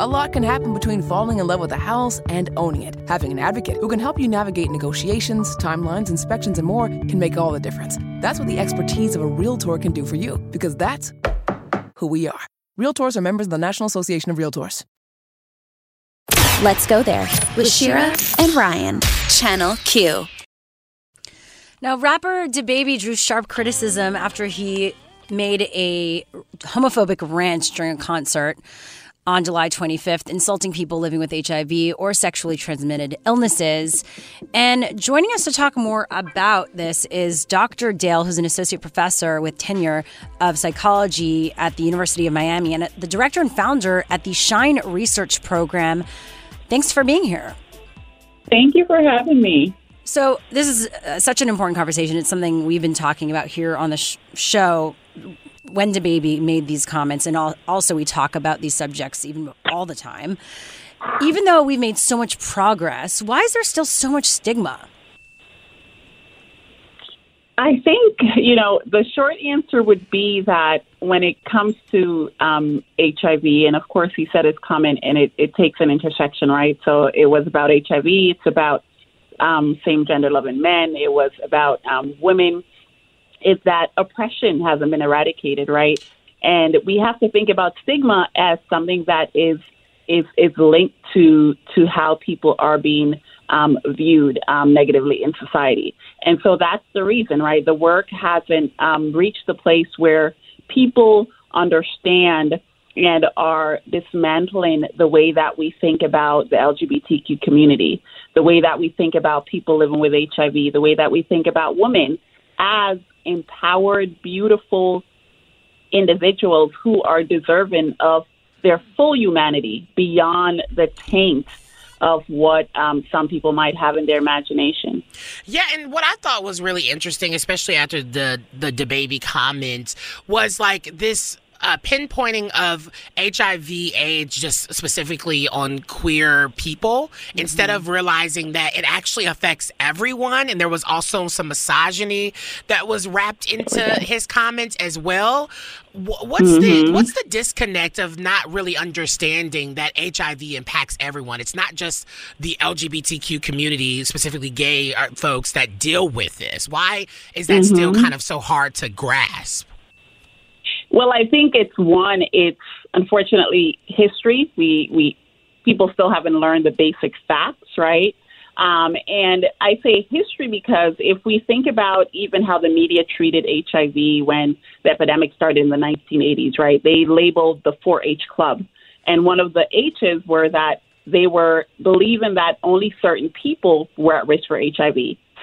A lot can happen between falling in love with a house and owning it. Having an advocate who can help you navigate negotiations, timelines, inspections, and more can make all the difference. That's what the expertise of a Realtor can do for you, because that's who we are. Realtors are members of the National Association of Realtors. Let's go there with Shira and Ryan, Channel Q. Now, rapper DaBaby drew sharp criticism after he made a homophobic rant during a concert on July 25th, insulting people living with HIV or sexually transmitted illnesses. And joining us to talk more about this is Dr. Dale, who's an associate professor with tenure of psychology at the University of Miami and the director and founder at the Shine Research Program. Thanks for being here. Thank you for having me. So, this is uh, such an important conversation. It's something we've been talking about here on the sh- show when DaBaby made these comments, and also we talk about these subjects even all the time. Even though we've made so much progress, why is there still so much stigma? I think, you know, the short answer would be that when it comes to um, HIV, and of course he said his comment and it, it takes an intersection, right? So it was about HIV, it's about um, same gender loving men, it was about um, women is that oppression hasn't been eradicated, right? And we have to think about stigma as something that is is is linked to to how people are being um, viewed um, negatively in society. And so that's the reason, right? The work hasn't um, reached the place where people understand and are dismantling the way that we think about the LGBTQ community, the way that we think about people living with HIV, the way that we think about women as empowered, beautiful individuals who are deserving of their full humanity beyond the taint of what um, some people might have in their imagination. Yeah, and what I thought was really interesting, especially after the DaBaby comments, was like this uh, pinpointing of HIV AIDS just specifically on queer people mm-hmm. instead of realizing that it actually affects everyone. And there was also some misogyny that was wrapped into his comments as well. What's mm-hmm. the what's the disconnect of not really understanding that HIV impacts everyone? It's not just the LGBTQ community, specifically gay uh, folks, that deal with this. Why is that mm-hmm. still kind of so hard to grasp? Well, I think it's one. It's unfortunately history. We we people still haven't learned the basic facts, right? Um, and I say history because if we think about even how the media treated HIV when the epidemic started in the 1980s, right? They labeled the 4-H club, and one of the H's were that they were believing that only certain people were at risk for HIV,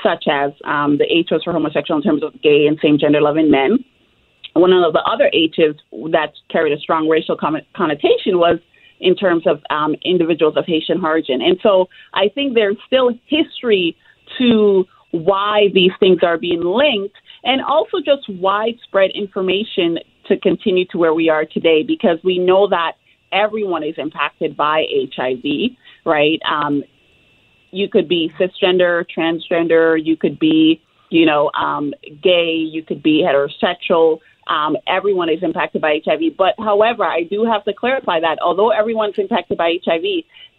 such as um, the H was for homosexual in terms of gay and same gender loving men one of the other H's that carried a strong racial connotation was in terms of um, individuals of Haitian origin. And so I think there's still history to why these things are being linked and also just widespread information to continue to where we are today because we know that everyone is impacted by HIV, right? Um, you could be cisgender, transgender, you could be, you know, um, gay, you could be heterosexual, um, everyone is impacted by HIV. But however, I do have to clarify that although everyone's impacted by HIV,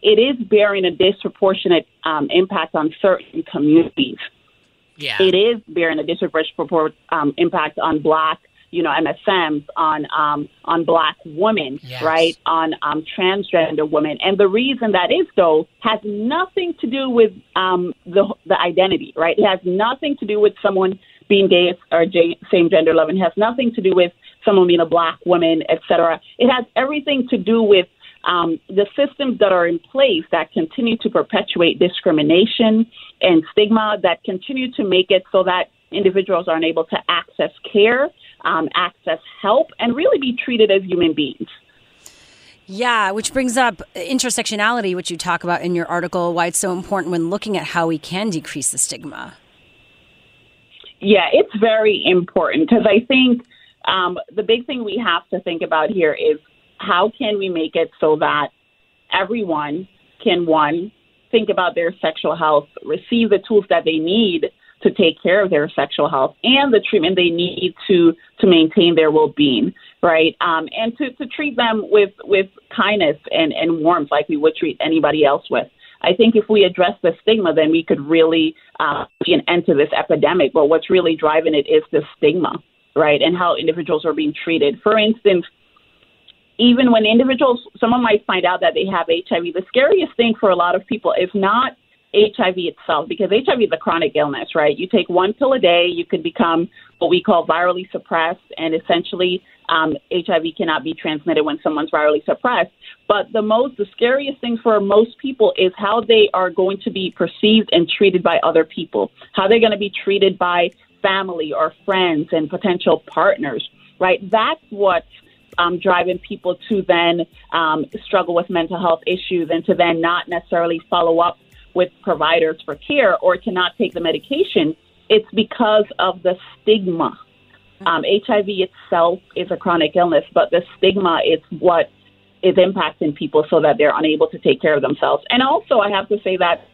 it is bearing a disproportionate um, impact on certain communities. Yeah. It is bearing a disproportionate um, impact on Black, you know, MSMs, on um, on Black women, yes. right, on um, transgender women. And the reason that is, though, has nothing to do with um, the the identity, right? It has nothing to do with someone being gay or same gender loving has nothing to do with someone being a black woman, etc. It has everything to do with um, the systems that are in place that continue to perpetuate discrimination and stigma, that continue to make it so that individuals aren't able to access care, um, access help, and really be treated as human beings. Yeah, which brings up intersectionality, which you talk about in your article, why it's so important when looking at how we can decrease the stigma. Yeah, it's very important because I think um, the big thing we have to think about here is how can we make it so that everyone can, one, think about their sexual health, receive the tools that they need to take care of their sexual health and the treatment they need to to maintain their well-being right? Um, and to, to treat them with with kindness and, and warmth like we would treat anybody else with I think if we address the stigma, then we could really uh, see an end to this epidemic. But what's really driving it is the stigma, right, and how individuals are being treated. For instance, even when individuals, someone might find out that they have HIV, the scariest thing for a lot of people is not HIV itself, because HIV is a chronic illness, right? You take one pill a day, you could become what we call virally suppressed, and essentially um, HIV cannot be transmitted when someone's virally suppressed. But the most, the scariest thing for most people is how they are going to be perceived and treated by other people, how they're going to be treated by family or friends and potential partners, right? That's what um, driving people to then um, struggle with mental health issues and to then not necessarily follow up with providers for care or to not take the medication, it's because of the stigma. Um, HIV itself is a chronic illness, but the stigma is what is impacting people so that they're unable to take care of themselves. And also, I have to say that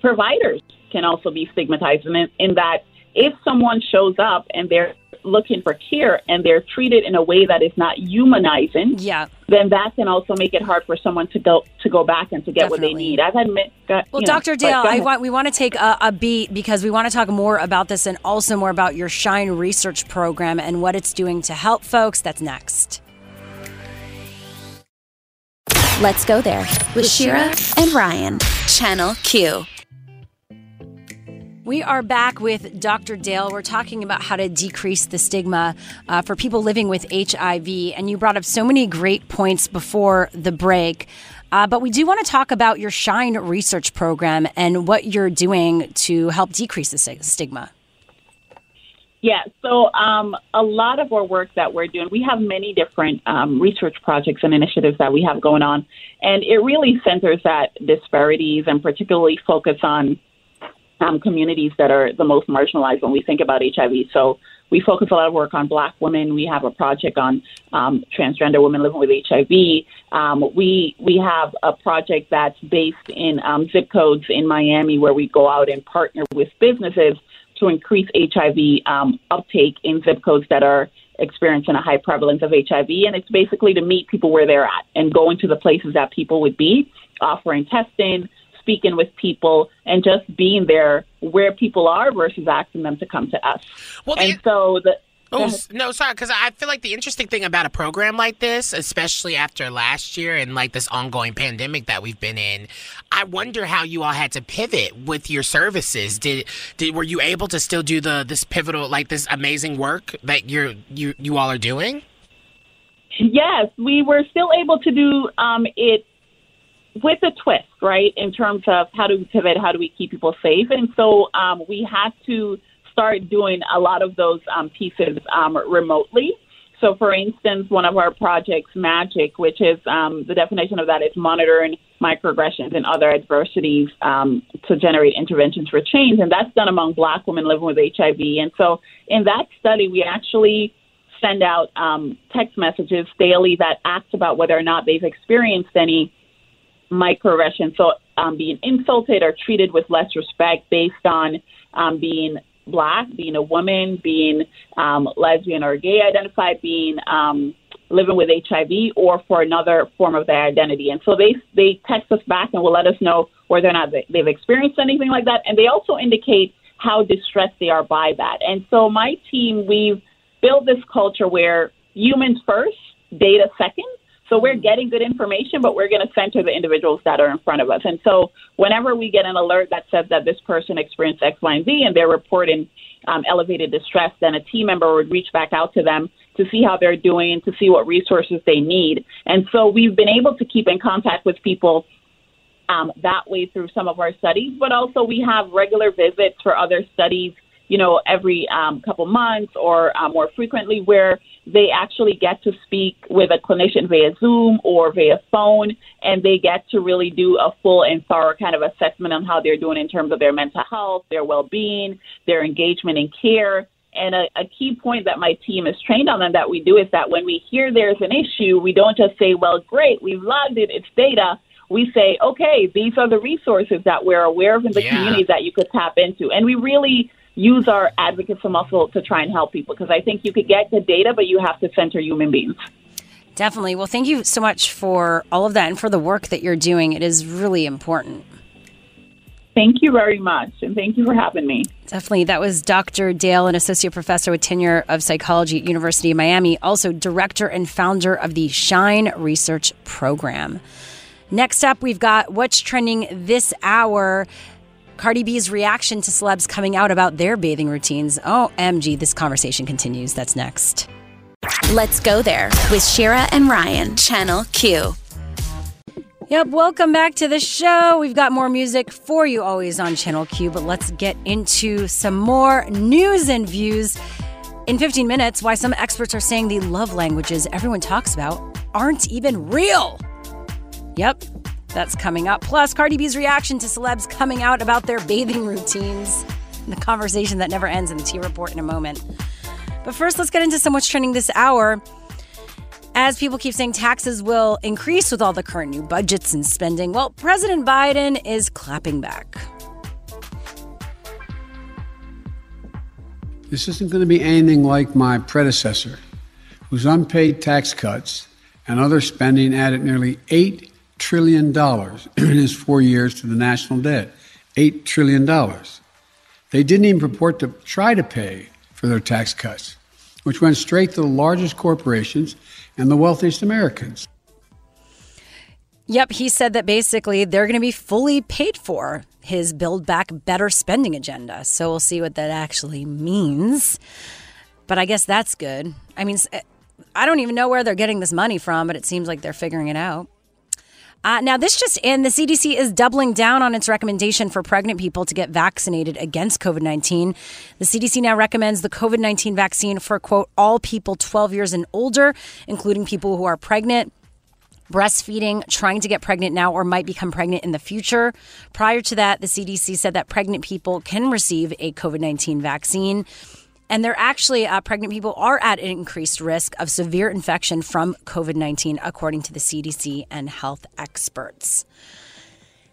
providers can also be stigmatized in, in that if someone shows up and they're looking for care and they're treated in a way that is not humanizing, yeah, then that can also make it hard for someone to go to go back and to get Definitely. what they need. I've had got, Well, you Dr. but Dale, I want we want to take a, a beat because we want to talk more about this and also more about your Shine research program and what it's doing to help folks. That's next. Let's go there with Shira and Ryan, Channel Q. We are back with Dr. Dale. We're talking about how to decrease the stigma uh, for people living with HIV. And you brought up so many great points before the break. Uh, but we do want to talk about your Shine research program and what you're doing to help decrease the sti- stigma. Yeah, so um, a lot of our work that we're doing, we have many different um, research projects and initiatives that we have going on, and it really centers at disparities and particularly focus on um, communities that are the most marginalized when we think about HIV. So we focus a lot of work on Black women. We have a project on um, transgender women living with HIV. Um, we we have a project that's based in um, zip codes in Miami where we go out and partner with businesses to increase HIV um, uptake in zip codes that are experiencing a high prevalence of HIV. And it's basically to meet people where they're at and going to the places that people would be, offering testing, speaking with people, and just being there where people are versus asking them to come to us. Well, and so the. Oh no, sorry, because I feel like the interesting thing about a program like this, especially after last year and like this ongoing pandemic that we've been in, I wonder how you all had to pivot with your services. Did did were you able to still do the this pivotal like this amazing work that you're you you all are doing? Yes, we were still able to do um, it with a twist, right? In terms of how do we pivot, how do we keep people safe, and so um, we had to start doing a lot of those um, pieces um, remotely. So, for instance, one of our projects, Magic, which is um, the definition of that is monitoring microaggressions and other adversities um, to generate interventions for change, and that's done among Black women living with HIV. And so, in that study, we actually send out um, text messages daily that ask about whether or not they've experienced any microaggressions. So, um, being insulted or treated with less respect based on um, being black, being a woman, being um, lesbian or gay identified, being um, living with HIV, or for another form of their identity. And so they they text us back and will let us know whether or not they, they've experienced anything like that, and they also indicate how distressed they are by that. And so my team, we've built this culture where humans first, data second. So we're getting good information, but we're going to center the individuals that are in front of us. And so whenever we get an alert that says that this person experienced X, Y, and Z, and they're reporting um, elevated distress, then a team member would reach back out to them to see how they're doing, to see what resources they need. And so we've been able to keep in contact with people um, that way through some of our studies, but also we have regular visits for other studies, you know, every um, couple months or uh, more frequently where they actually get to speak with a clinician via Zoom or via phone, and they get to really do a full and thorough kind of assessment on how they're doing in terms of their mental health, their well being, their engagement in care. And a, a key point that my team is trained on and that we do is that when we hear there's an issue, we don't just say, well, great, we've logged it, it's data. We say, okay, these are the resources that we're aware of in the Yeah. community that you could tap into. And we really use our advocates muscle to try and help people because I think you could get the data, but you have to center human beings. Definitely. Well, thank you so much for all of that and for the work that you're doing. It is really important. Thank you very much, and thank you for having me. Definitely. That was Dr. Dale, an associate professor with tenure of psychology at University of Miami, also director and founder of the Shine Research Program. Next up, we've got what's trending this hour. Cardi B's reaction to celebs coming out about their bathing routines. Oh, OMG, this conversation continues. That's next. Let's go there with Shira and Ryan, Channel Q. Yep, welcome back to the show. We've got more music for you always on Channel Q, but let's get into some more news and views. In 15 minutes, why some experts are saying the love languages everyone talks about aren't even real. Yep, that's coming up. Plus, Cardi B's reaction to celebs coming out about their bathing routines. The conversation that never ends in the T Report in a moment. But first, let's get into some what's trending this hour. As people keep saying taxes will increase with all the current new budgets and spending, well, President Biden is clapping back. This isn't going to be anything like my predecessor, whose unpaid tax cuts and other spending added nearly $8 trillion dollars *clears throat* in his four years to the national debt. $8 trillion. They didn't even purport to try to pay for their tax cuts, which went straight to the largest corporations and the wealthiest Americans. Yep, he said that basically they're going to be fully paid for his Build Back Better spending agenda. So we'll see what that actually means. But I guess that's good. I mean, eh, I don't even know where they're getting this money from, but it seems like they're figuring it out. Uh, now, this just in the CDC is doubling down on its recommendation for pregnant people to get vaccinated against COVID 19. The CDC now recommends the COVID 19 vaccine for, quote, all people 12 years and older, including people who are pregnant breastfeeding, trying to get pregnant now, or might become pregnant in the future. Prior to that, the CDC said that pregnant people can receive a COVID 19 vaccine. And they're actually, uh, pregnant people are at an increased risk of severe infection from COVID 19, according to the CDC and health experts.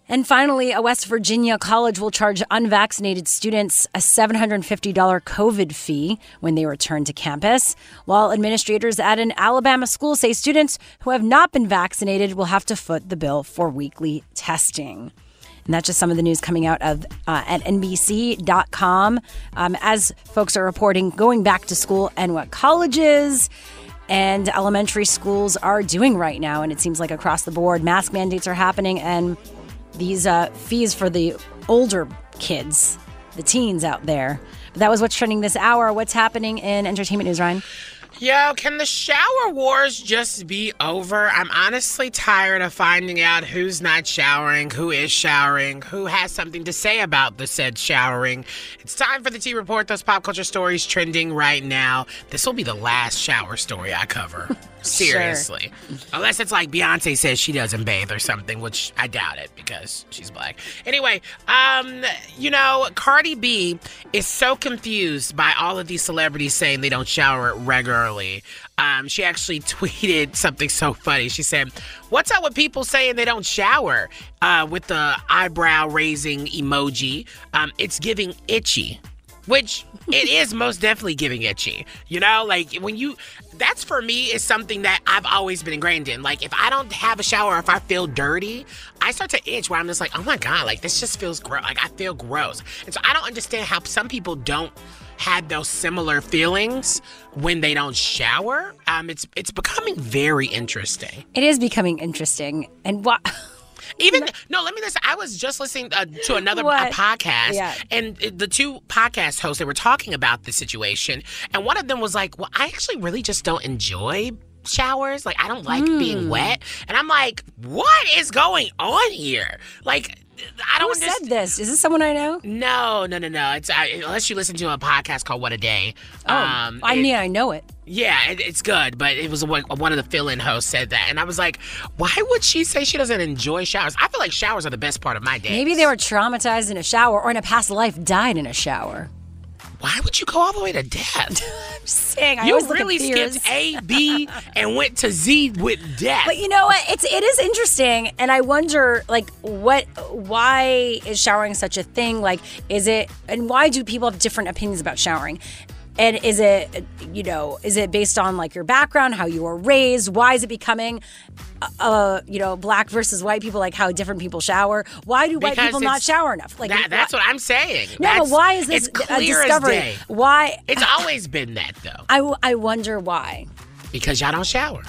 And finally, a West Virginia college will charge unvaccinated students a $750 COVID fee when they return to campus, while administrators at an Alabama school say students who have not been vaccinated will have to foot the bill for weekly testing. And that's just some of the news coming out of uh, at NBC.com um, as folks are reporting going back to school and what colleges and elementary schools are doing right now. And it seems like across the board, mask mandates are happening and these uh, fees for the older kids, the teens out there. But that was what's trending this hour. What's happening in entertainment news, Ryan? Yo, can the shower wars just be over? I'm honestly tired of finding out who's not showering, who is showering, who has something to say about the said showering. It's time for the T Report, those pop culture stories trending right now. This will be the last shower story I cover. *laughs* Seriously. Unless it's like Beyonce says she doesn't bathe or something, which I doubt it because she's black. Anyway, um, you know, Cardi B is so confused by all of these celebrities saying they don't shower regularly. Um, she actually *laughs* tweeted something so funny. She said, What's up with people saying they don't shower? Uh, with the eyebrow raising emoji. Um, it's giving itchy which *laughs* it is most definitely giving itchy. You know, like when you, that's for me is something that I've always been ingrained in. Like if I don't have a shower, if I feel dirty, I start to itch where I'm just like, oh my God, like this just feels gross. Like I feel gross. And so I don't understand how some people don't have those similar feelings when they don't shower. Um, it's it's becoming very interesting. It is becoming interesting. And what? *laughs* Even no, let me listen. I was just listening uh, to another uh, podcast, Yeah. and the two podcast hosts they were talking about the situation, and one of them was like, "Well, I actually really just don't enjoy." Showers, like I don't like being Hmm. wet, and I'm like, what is going on here? Like, I don't Who understand. said this? Is this someone I know? No, no, no, no. It's I, unless you listen to a podcast called What a Day. Oh, um, I it- mean, I know it. yeah, it, it's good, but it was one one of the fill-in hosts said that, and I was like, why would she say she doesn't enjoy showers? I feel like showers are the best part of my day. Maybe they were traumatized in a shower or in a past life died in a shower. Why would you go all the way to death? *laughs* I'm saying, I you really skipped A, B, and went to Z with death. But you know what? It's it is interesting, and I wonder, like, what, why is showering such a thing? Like, is it, and why do people have different opinions about showering? And is it, you know, is it based on like your background, how you were raised? Why is it becoming, uh, you know, black versus white people, like how different people shower? Why do white Because people not shower enough? Like, that, that's what I'm saying. No, That's- but why is this a discovery? Why? It's *laughs* always been that though, I, I wonder why. because y'all don't shower.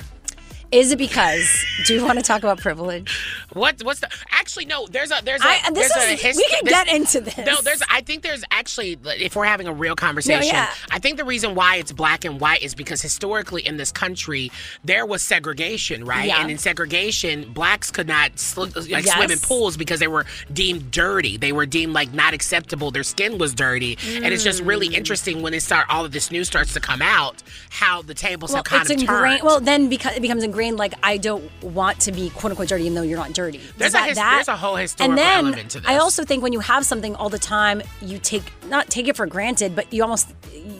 Is it because? Do you want to talk about privilege? What? What's the? Actually, no. There's a. There's a. I- this there's a is- we can get into this. No, there's. I think there's actually. If we're having a real conversation, yeah. I think the reason why it's black and white is because historically in this country there was segregation, right? Yeah. And in segregation, blacks could not sl- like Yes. swim in pools because they were deemed dirty. They were deemed like not acceptable. Their skin was dirty, and it's just really Mm. interesting when it start all of this news starts to come out how the tables well, have kind it's of ingrained. turned. Well, then because it becomes ingrained, like I don't want to be quote unquote dirty, even though you're not dirty. There's Is a his- that? there's a whole historical and then element to this. I also think when you have something all the time, you take not take it for granted, but you almost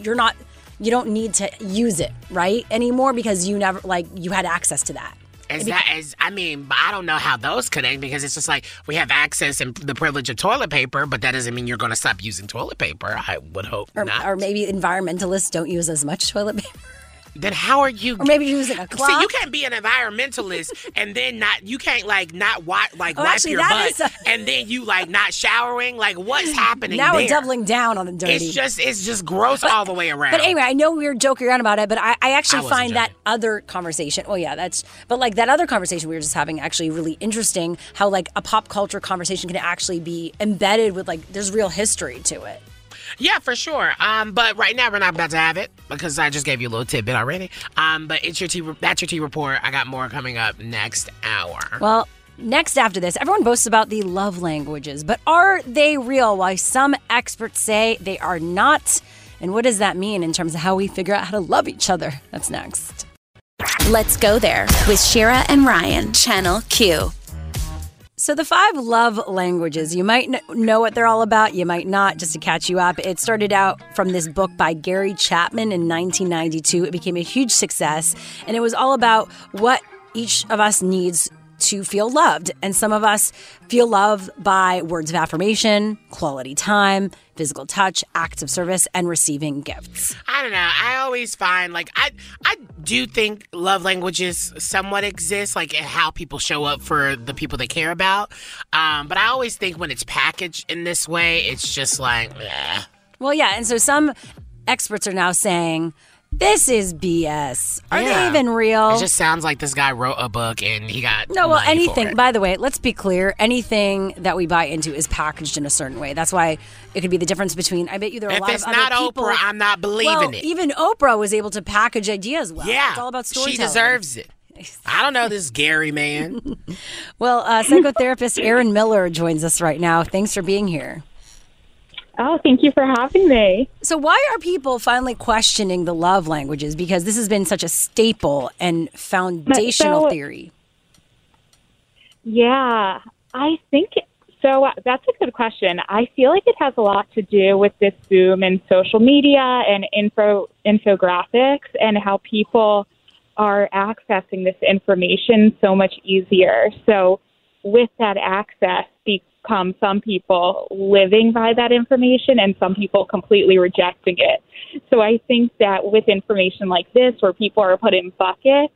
you're not you don't need to use it right anymore because you never like you had access to that. Be- that I mean, I don't know how those connect because it's just like we have access and the privilege of toilet paper, but that doesn't mean you're going to stop using toilet paper. I would hope or, not. or maybe environmentalists don't use as much toilet paper. Then how are you? Or maybe using a cloth. See, you can't be an environmentalist *laughs* and then not. You can't like not wipe like Oh, wipe actually, your butt a- *laughs* and then you like not showering. Like what's happening? now we're doubling down on the dirty. It's just it's just gross all the way around. But anyway, I know we were joking around about it, but I, I actually I find that other conversation. Oh yeah, that's. But like that other conversation we were just having, actually really interesting. How like a pop culture conversation can actually be embedded with like there's real history to it. Yeah, for sure. Um, but right now we're not about to have it because I just gave you a little tidbit already. Um, but it's your tea. That's your tea report. I got more coming up next hour. Well. Next, after this, everyone boasts about the love languages, but are they real? Why some experts say they are not. And what does that mean in terms of how we figure out how to love each other? That's next. Let's go there with Shira and Ryan, Channel Q. So, the five love languages, you might know what they're all about, you might not, just to catch you up. It started out from this book by Gary Chapman in 1992. It became a huge success, and it was all about what each of us needs to feel loved. And some of us feel loved by words of affirmation, quality time, physical touch, acts of service, and receiving gifts. I don't know. I always find like I I do think love languages somewhat exist, like how people show up for the people they care about. Um, but I always think when it's packaged in this way, it's just like, eh. Well, yeah, and so some experts are now saying, this is BS. Are Yeah. they even real? It just sounds like this guy wrote a book and he got No, well, money for anything. it. By the way, let's be clear. Anything that we buy into is packaged in a certain way. That's why it could be the difference between. I bet you there are a If lot it's of not other people. Oprah, I'm not believing well, it. Even Oprah was able to package ideas well. Yeah, it's all about she deserves it. *laughs* I don't know this Gary man. *laughs* Well, uh, psychotherapist Aaron Miller joins us right now. Thanks for being here. Oh, thank you for having me. So, why are people finally questioning the love languages? Because this has been such a staple and foundational So- theory. Yeah, I think so. uh, That's a good question. I feel like it has a lot to do with this boom in social media and info infographics and how people are accessing this information so much easier. So, with that access become some people living by that information and some people completely rejecting it. So I think that with information like this where people are put in buckets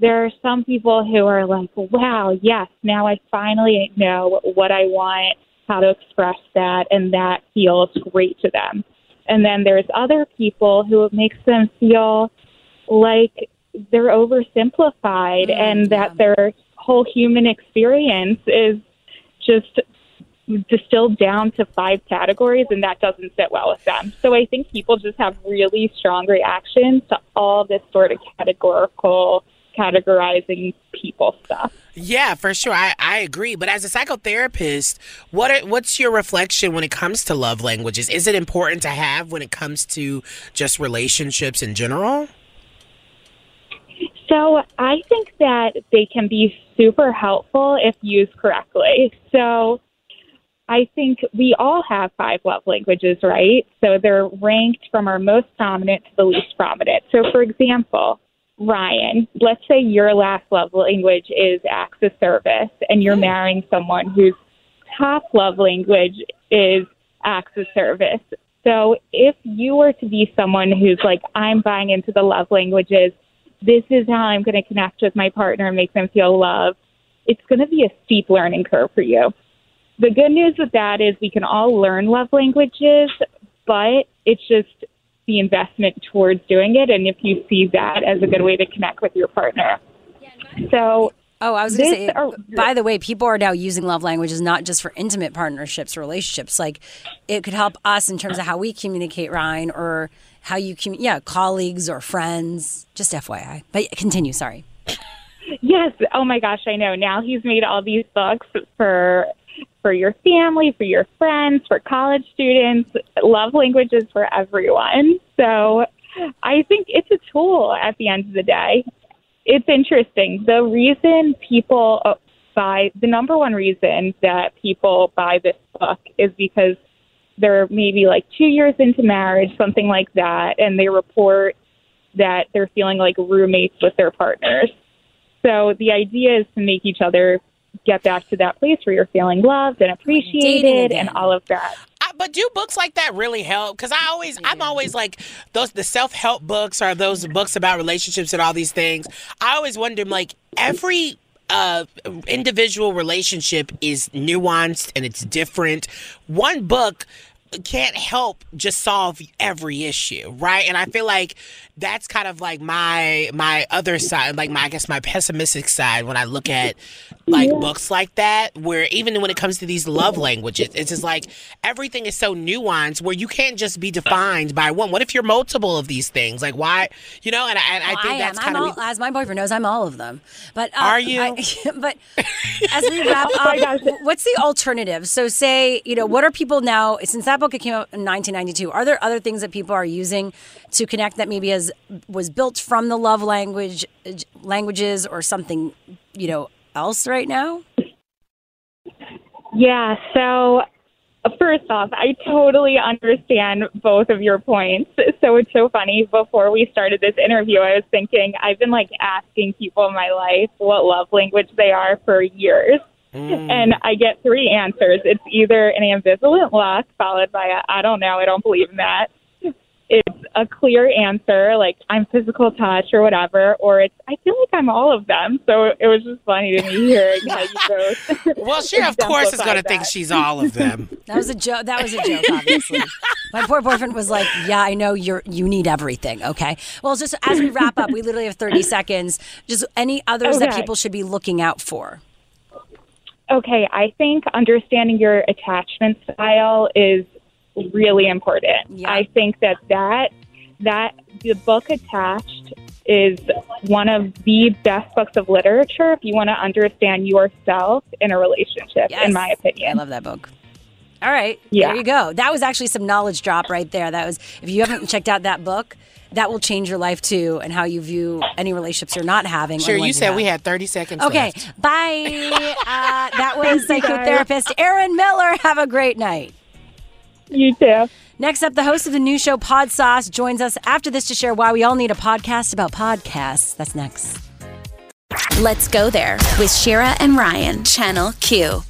there are some people who are like, wow, yes, now I finally know what I want, how to express that, and that feels great to them. And then there's other people who it makes them feel like they're oversimplified mm, and that they're whole human experience is just distilled down to five categories, and that doesn't sit well with them. So I think people just have really strong reactions to all this sort of categorical categorizing people stuff. Yeah, for sure. I, I agree. But as a psychotherapist, what are, what's your reflection when it comes to love languages? Is it important to have when it comes to just relationships in general? So I think that they can be super helpful if used correctly. So I think we all have five love languages, right? So they're ranked from our most prominent to the least prominent. So, for example, Ryan, let's say your last love language is acts of service, and you're hmm. marrying someone whose top love language is acts of service. So, if you were to be someone who's like, I'm buying into the love languages, this is how I'm going to connect with my partner and make them feel loved, it's going to be a steep learning curve for you the good news with that is we can all learn love languages, but it's just the investment towards doing it. And if you see that as a good way to connect with your partner. So, Oh, I was going to say, are- by the way, people are now using love languages not just for intimate partnerships or relationships. Like, it could help us in terms of how we communicate, Ryan, or how you communicate, yeah, colleagues or friends. Just FYI. But continue, sorry. yes, oh my gosh, I know. Now he's made all these books for for your family, for your friends, for college students, love languages for everyone. So, I think it's a tool at the end of the day. It's interesting. The reason people buy the number one reason that people buy this book is because they're maybe like two years into marriage, something like that, and they report that they're feeling like roommates with their partners. So the idea is to make each other get back to that place where you're feeling loved and appreciated and all of that. I, but do books like that really help? Because I always, I'm always like those the self help books or those books about relationships and all these things. I always wonder, like every uh individual relationship is nuanced and it's different. One book can't help just solve every issue, right? And I feel like that's kind of like my my other side, like my I guess my pessimistic side when I look at like books like that, where even when it comes to these love languages, it's just like everything is so nuanced where you can't just be defined by one. What if you're multiple of these things? Like why, you know? And I, and I Oh, think I that's kind of all, as my boyfriend knows, I'm all of them. But uh, Are you? I- *laughs* but as we *laughs* wrap Oh up, what's the alternative? So, say you know, what are people now? Since that book came out in 1992, are there other things that people are using to connect that maybe has was built from the love language languages or something you know else right now? Yeah, so first off, I totally understand both of your points. So it's so funny. Before we started this interview, I was thinking I've been like asking people in my life what love language they are for years. Mm. And I get three answers. It's either an ambivalent look followed by a I don't know, I don't believe in that. It's a clear answer, like I'm physical touch or whatever, or it's I feel like I'm all of them. So it was just funny to me hearing how you both. *laughs* well, she of course is going to think she's all of them. *laughs* That was a joke. That was a joke, obviously. My poor boyfriend was like, "Yeah, I know you're. You need everything." Okay. Well, just as we wrap up, we literally have 30 seconds. Just any others that people should be looking out for. Okay, I think understanding your attachment style is really important. I think that that that the book attached is one of the best books of literature if you want to understand yourself in a relationship in my opinion. I love that book. All right. Yeah. There you go. That was actually some knowledge drop right there. That was if you haven't checked out that book, that will change your life too and how you view any relationships you're not having. Sure, you said have. we had 30 seconds Okay. left. Bye. *laughs* Uh, that was Thank you, guys. psychotherapist Erin Miller. Have a great night. You too. Next up, the host of the new show Pod Sauce joins us after this to share why we all need a podcast about podcasts. That's next. Let's go there with Shira and Ryan, Channel Q.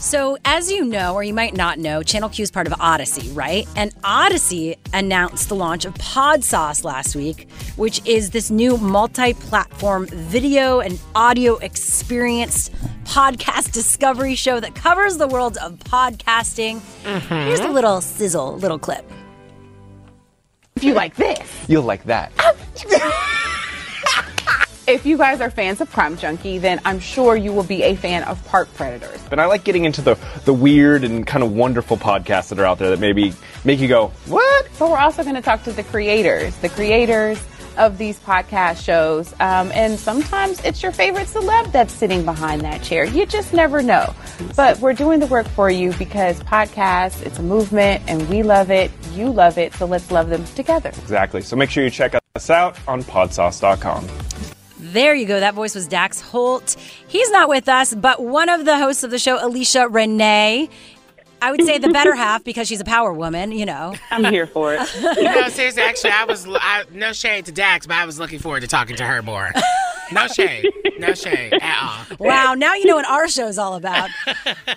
So, as you know, or you might not know, Channel Q is part of Odyssey, right? And Odyssey announced the launch of Pod Sauce last week, which is this new multi platform video and audio experience podcast *laughs* discovery show that covers the world of podcasting. Mm-hmm. Here's a little sizzle, little clip. If you like this, you'll like that. *laughs* If you guys are fans of Crime Junkie, then I'm sure you will be a fan of Park Predators. And I like getting into the, the weird and kind of wonderful podcasts that are out there that maybe make you go, what? But we're also going to talk to the creators, the creators of these podcast shows. Um, and sometimes it's your favorite celeb that's sitting behind that chair. You just never know. But we're doing the work for you because podcasts, it's a movement and we love it. You love it. So let's love them together. Exactly. So make sure you check us out on podsauce.com. There you go. That voice was Dax Holt. He's not with us, but one of the hosts of the show, Alicia Renee. I would say the better *laughs* half because she's a power woman, you know. I'm here for it. you know, seriously, actually, I was I, no shade to Dax, but I was looking forward to talking to her more. No shade, no shade at all. Wow, now you know what our show is all about. *laughs*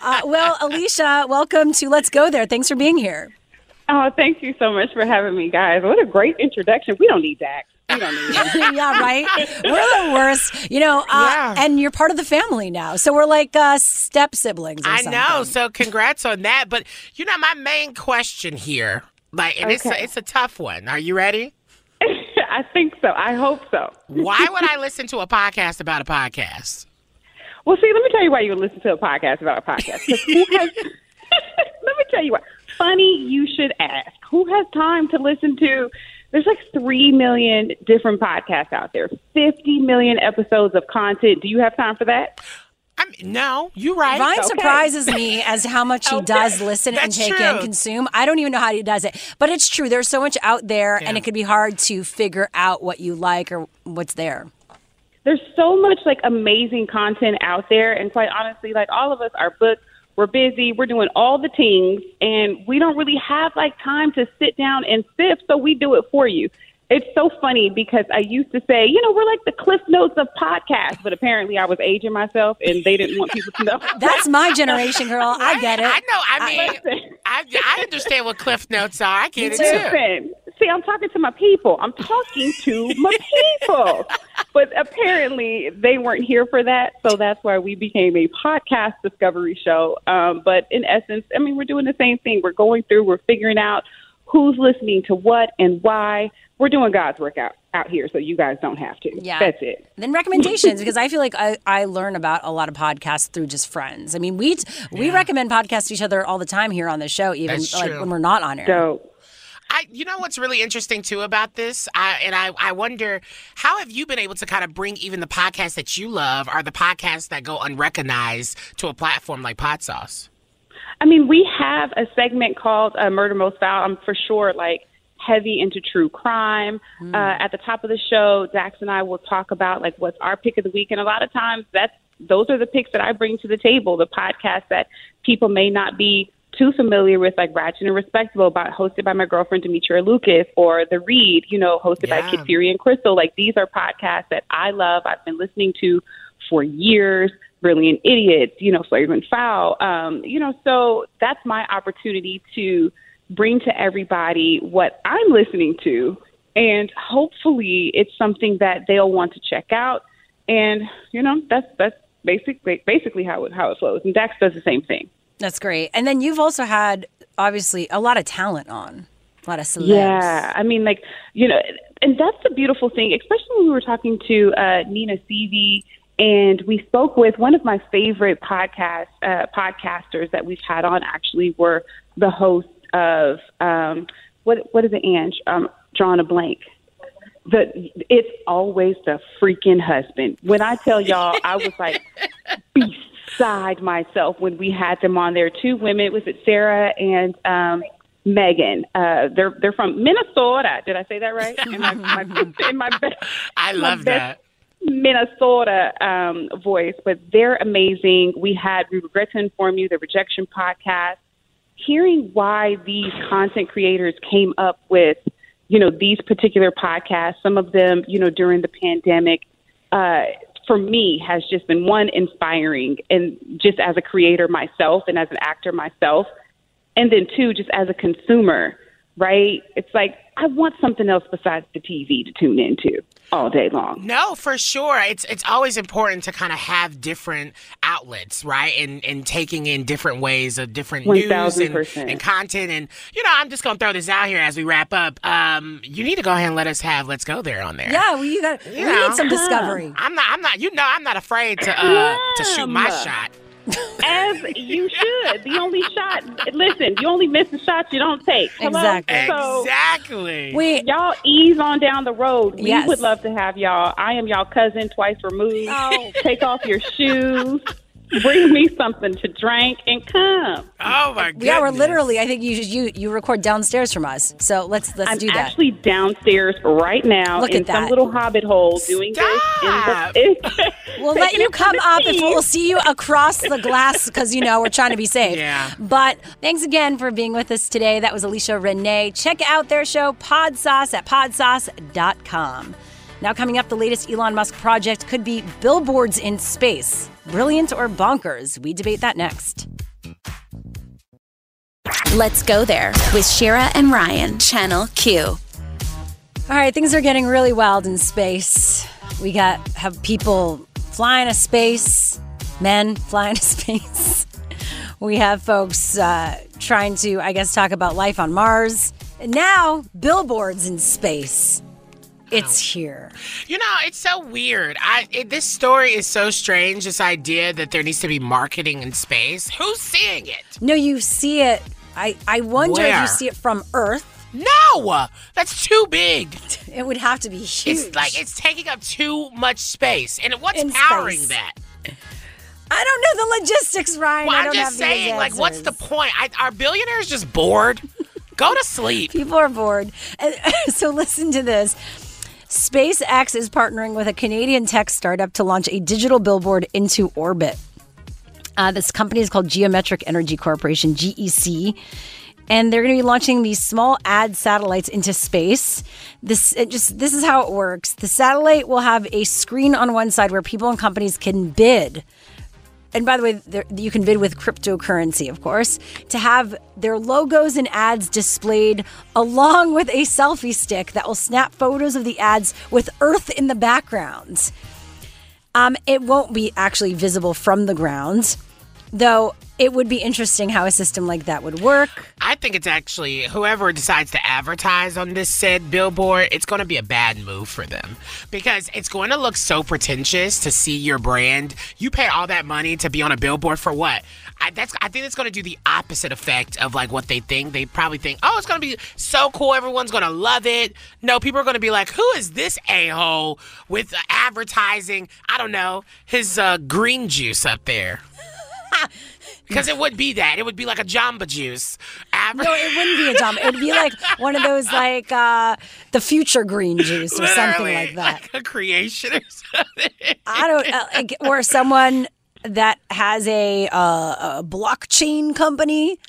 Uh, well, Alicia, welcome to Let's Go There. Thanks for being here. Oh, thank you so much for having me, guys. What a great introduction. We don't need Dax. We don't need *laughs* him. yeah, right. We're the worst, you know. Uh, And you're part of the family now, so we're like uh, step siblings. Or I something. know. So congrats on that. But you know, my main question here, like, and it's a, it's a tough one. Are you ready? *laughs* I think so. I hope so. Why would I *laughs* listen to a podcast about a podcast? Well, see, let me tell you why you would listen to a podcast about a podcast. who has, let me tell you what. Funny, you should ask. Who has time to listen to? There's like three million different podcasts out there, fifty million episodes of content. Do you have time for that? I mean, no, you're right. Ryan Okay. surprises me as to how much he *laughs* does listen and take true. in, consume. I don't even know how he does it, but it's true. There's so much out there, and it could be hard to figure out what you like or what's there. there's so much like amazing content out there and quite honestly like all of us are booked we're busy we're doing all the things and we don't really have like time to sit down and sift so we do it for you it's so funny because I used to say, you know, we're like the cliff notes of podcasts, but apparently I was aging myself and they didn't want people to know. *laughs* That's my generation, girl. I get it. I know. I mean, I, I understand what cliff notes are. I get it too. Listen, see, I'm talking to my people. I'm talking to my people. *laughs* But apparently, they weren't here for that, so that's why we became a podcast discovery show. Um, but in essence, I mean, we're doing the same thing. We're going through, we're figuring out who's listening to what and why. We're doing God's work out, out here, so you guys don't have to. Yeah. That's it. Then recommendations because I feel like I, I learn about a lot of podcasts through just friends. I mean, we we recommend podcasts to each other all the time here on the show, even like when we're not on air. So I, you know what's really interesting too about this, I, and I, I wonder how have you been able to kind of bring even the podcasts that you love, are the podcasts that go unrecognized to a platform like Podsauce? I mean, we have a segment called uh, Murder Most Foul. I'm for sure like heavy into true crime. Uh, at the top of the show, Dax and I will talk about like what's our pick of the week, and a lot of times that's those are the picks that I bring to the table. The podcasts that people may not be too familiar with, like Ratchet and Respectable, about hosted by my girlfriend Demetria Lucas, or The Read, you know, hosted by Kid Fury and Crissle. Like these are podcasts that I love. I've been listening to for years. Brilliant Idiots, you know, Flavor and Foul. Um, you know, so that's my opportunity to bring to everybody what I'm listening to, and hopefully it's something that they'll want to check out. And you know, that's that's basically basically how it how it flows. And Dax does the same thing. That's great. And then you've also had obviously a lot of talent on, a lot of celebs. Yeah, I mean, like you know, and that's the beautiful thing, especially when we were talking to uh, Nina Seavey, and we spoke with one of my favorite podcast uh, podcasters that we've had on. Actually, were the host of um, what what is it, Ange? Um, drawing a blank. The it's always the freaking husband. When I tell y'all, I was like *laughs* beside myself when we had them on there. Two women, was it Sarah and um, Megan? Uh, they're they're from Minnesota. Did I say that right? *laughs* In my, my, in my best, *laughs* I my love best that. Minnesota um, voice, but they're amazing. We had We Regret to Inform You, the Rejection podcast. Hearing why these content creators came up with, you know, these particular podcasts, some of them, you know, during the pandemic, uh, for me has just been one inspiring, and just as a creator myself and as an actor myself, and then two, just as a consumer, right? It's like I want something else besides the TV to tune into. All day long. No, for sure. It's it's always important to kind of have different outlets, right? And and taking in different ways of different news and, and content. And you know, I'm just gonna throw this out here as we wrap up. Um, you need to go ahead and let us have "Let's Go There" on there. Yeah, well, you got. You we know. need some discovery. I'm not. I'm not. You know, I'm not afraid to uh to shoot my shot. As you should. The only shot, listen, you only miss the shots you don't take. Hello? Exactly. So, Exactly. We y'all ease on down the road. We Yes. would love to have y'all. I am y'all cousin twice removed. Oh. Take off your shoes. Bring me something to drink and come. Oh my god. Yeah, we're literally. I think you you you record downstairs from us. So let's let's I'm do that. actually downstairs right now Look in at some little hobbit hole doing Stop. this. In the, We'll let you come up if we'll see you across the glass because you know we're trying to be safe. Yeah. But thanks again for being with us today. That was Alicia Renee. Check out their show Pod Sauce at podsauce.com. Now coming up, the latest Elon Musk project could be billboards in space. Brilliant or bonkers? We debate that next. Let's go there with Shira and Ryan, Channel Q. All right, things are getting really wild in space. We got have people flying to space, men *laughs* flying to space. We have folks uh, trying to, I guess, talk about life on Mars. And now, billboards in space. It's here. You know, it's so weird. I it, this story is so strange. This idea that there needs to be marketing in space. Who's seeing it? No, you see it. I, I wonder if you see it from Earth. No, that's too big. *laughs* It would have to be huge. It's like it's taking up too much space. And what's In powering space. that? I don't know the logistics, Ryan. Well, I'm just saying, like, what's the point? I, are billionaires just bored? *laughs* Go to sleep. People are bored. And, *laughs* so listen to this. SpaceX is partnering with a Canadian tech startup to launch a digital billboard into orbit. Uh, this company is called Geometric Energy Corporation, GEC. And they're going to be launching these small ad satellites into space. This just this is how it works. The satellite will have a screen on one side where people and companies can bid and by the way, you can bid with cryptocurrency, of course, to have their logos and ads displayed along with a selfie stick that will snap photos of the ads with Earth in the background. Um, it won't be actually visible from the ground, though it would be interesting how a system like that would work. I think it's actually whoever decides to advertise on this said billboard, it's going to be a bad move for them because it's going to look so pretentious to see your brand. You pay all that money to be on a billboard for what? I, that's I think it's going to do the opposite effect of like what they think. They probably think, oh, it's going to be so cool. Everyone's going to love it. No, people are going to be like, who is this a hole with advertising? I don't know his uh, green juice up there. *laughs* Because it would be that. It would be like a Jamba Juice. Adver- No, it wouldn't be a Jamba. It'd be like one of those like uh, the future green juice or something like that. Like a creation or something. I don't uh, or someone that has a, uh, a blockchain company.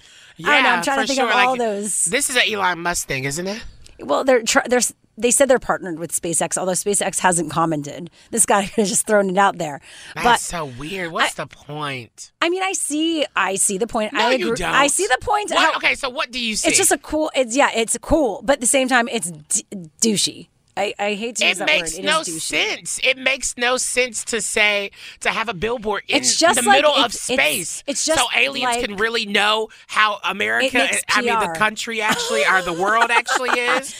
I don't know. I'm trying to think sure. of all Like, those. This is an Elon Musk thing, isn't it? Well, they're tr- they're they said they're partnered with SpaceX, although SpaceX hasn't commented. This guy *laughs* could have just thrown it out there. That's but so weird. What's the point? I mean, I see, I see the point. No, I you don't. I see the point. What- okay, so what do you see? It's just a cool. It's yeah, it's cool, but at the same time, it's d- douchey. I, I hate to use It that makes word. It makes no sense. It makes no sense to say to have a billboard in It's just the like middle of it's- it's- space. it's just so aliens like- can really know how America, I mean, the country actually, or the world *laughs* actually is.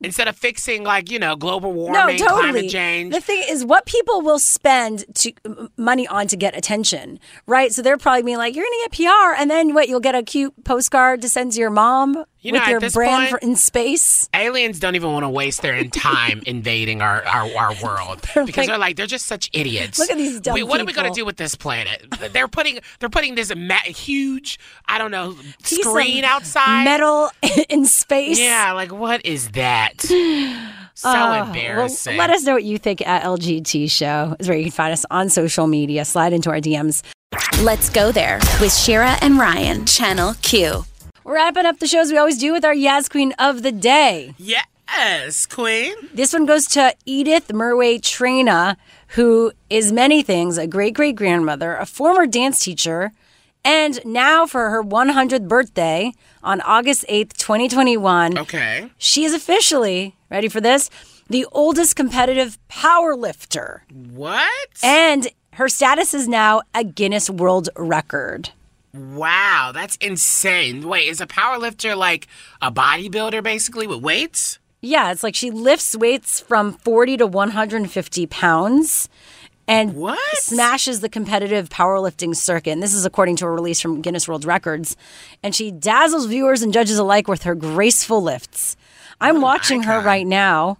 Instead of fixing like you know global No, warming, totally. climate change. The thing is, what people will spend to money on to get attention, right? So they're probably being like, "You're going to get PR, and then what? You'll get a cute postcard to send to your mom You with know, at your this brand point- in space." aliens don't even want to waste their time *laughs* invading our, our, our world They're because like- they're like they're just such idiots. Look at these dumb We- What are we gonna do with this planet? They're putting they're putting this ma- huge I don't know Piece of screen outside. metal *laughs* in space. Yeah, like what is that? *sighs* So ah, well, embarrassing. let us know what you think at LGT Show. Is where you can find us on social media. Slide into our DMs. Let's go there with Shira and Ryan, Channel Q. We're wrapping up the shows we always do with our Yaz Queen of the Day. Yes, Queen. This one goes to Edith Murway Traina, who is many things a great great grandmother, a former dance teacher, and now for her 100th birthday on August 8th, 2021. Okay. She is officially, ready for this, the oldest competitive power lifter. What? And her status is now a Guinness World Record. Wow, that's insane. Wait, is a power lifter like a bodybuilder basically with weights? Yeah, it's like she lifts weights from 40 to 150 pounds and what? smashes the competitive powerlifting circuit. And this is according to a release from Guinness World Records. And she dazzles viewers and judges alike with her graceful lifts. I'm watching her right now.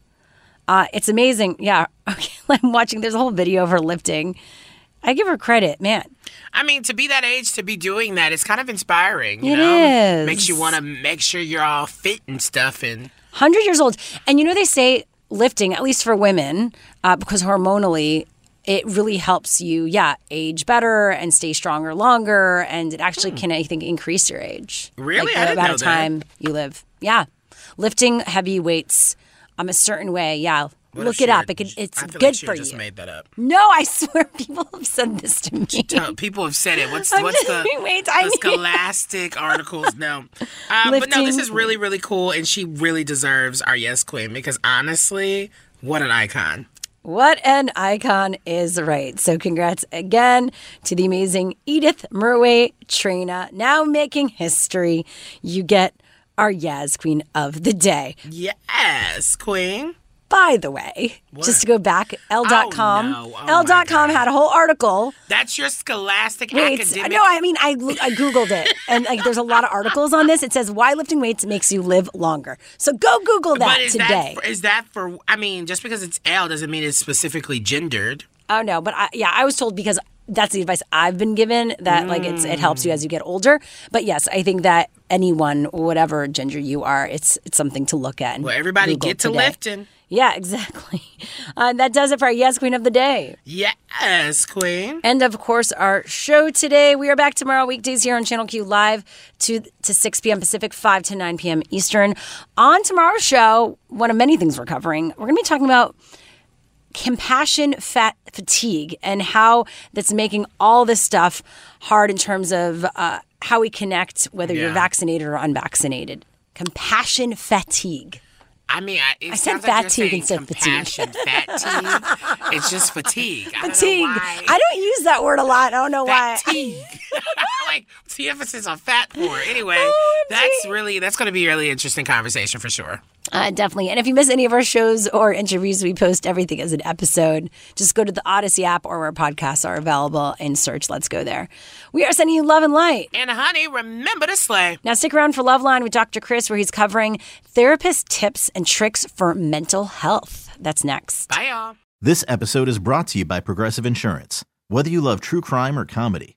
Uh, it's amazing. Yeah, *laughs* okay, I'm watching. There's a whole video of her lifting. I give her credit, man. I mean, to be that age to be doing that, it's kind of inspiring. You It know? is. Makes you want to make sure you're all fit and stuff. And 100 years old. And you know, they say lifting, at least for women, uh, because hormonally, it really helps you, yeah, age better and stay stronger longer. And it actually can, I think, increase your age. Really? Like the amount of that. time you live. Yeah. Lifting heavy weights um, a certain way. Yeah. What Look it up. It can, it's good like for Shira you. just made that up. no, I *laughs* swear people have said this to me. Tell- People have said it. What's I'm what's just- the, *laughs* wait, I the need- *laughs* scholastic articles? No, uh, but no. This is really really cool, and she really deserves our yes queen because honestly, what an icon. What an icon is right. So, congrats again to the amazing Edith Murway Traina, now making history. You get our Yaz Queen of the Day. Yes, queen. By the way, just to go back, Elle.com. Oh, no. Oh, Elle.com had a whole article. That's your scholastic Wait, academic. no, I mean, I, I Googled it. *laughs* And like, there's a lot of articles on this. It says why lifting weights makes you live longer. So, go Google that but is today. that is that for? I mean, just because it's Elle doesn't mean it's specifically gendered. Oh no, but I, yeah, I was told because that's the advice I've been given that like it's it helps you mm. as you get older. But yes, I think that anyone, whatever gender you are, it's it's something to look at. Well, everybody Google get to today. lifting. Yeah, *laughs* exactly. Uh, that does it for our Yes Queen of the Day. Yes, queen. And of course, our show today. We are back tomorrow, weekdays here on Channel Q Live, 2 to 6 p.m. Pacific, 5 to 9 p.m. Eastern. On tomorrow's show, one of many things we're covering, we're going to be talking about compassion fat fatigue and how that's making all this stuff hard in terms of uh, how we connect, whether you're vaccinated or unvaccinated. Compassion fatigue. I mean, I, said sounds like fatigue saying instead of fatigue. fatigue. it's just fatigue. I don't Fatigue. I don't use that word a lot. I don't know why. Fatigue. *laughs* like what's the emphasis on fat for? Anyway, *laughs* Oh, that's really that's going to be a really interesting conversation for sure. Uh, definitely. And if you miss any of our shows or interviews, we post everything as an episode. Just go to the Odyssey app or where podcasts are available and search Let's Go There. We are sending you love and light. And honey, remember to slay. Now, stick around for Love Line with Dr. Chris, where he's covering therapist tips and tricks for mental health. That's next. Bye, y'all. This episode is brought to you by Progressive Insurance. Whether you love true crime or comedy,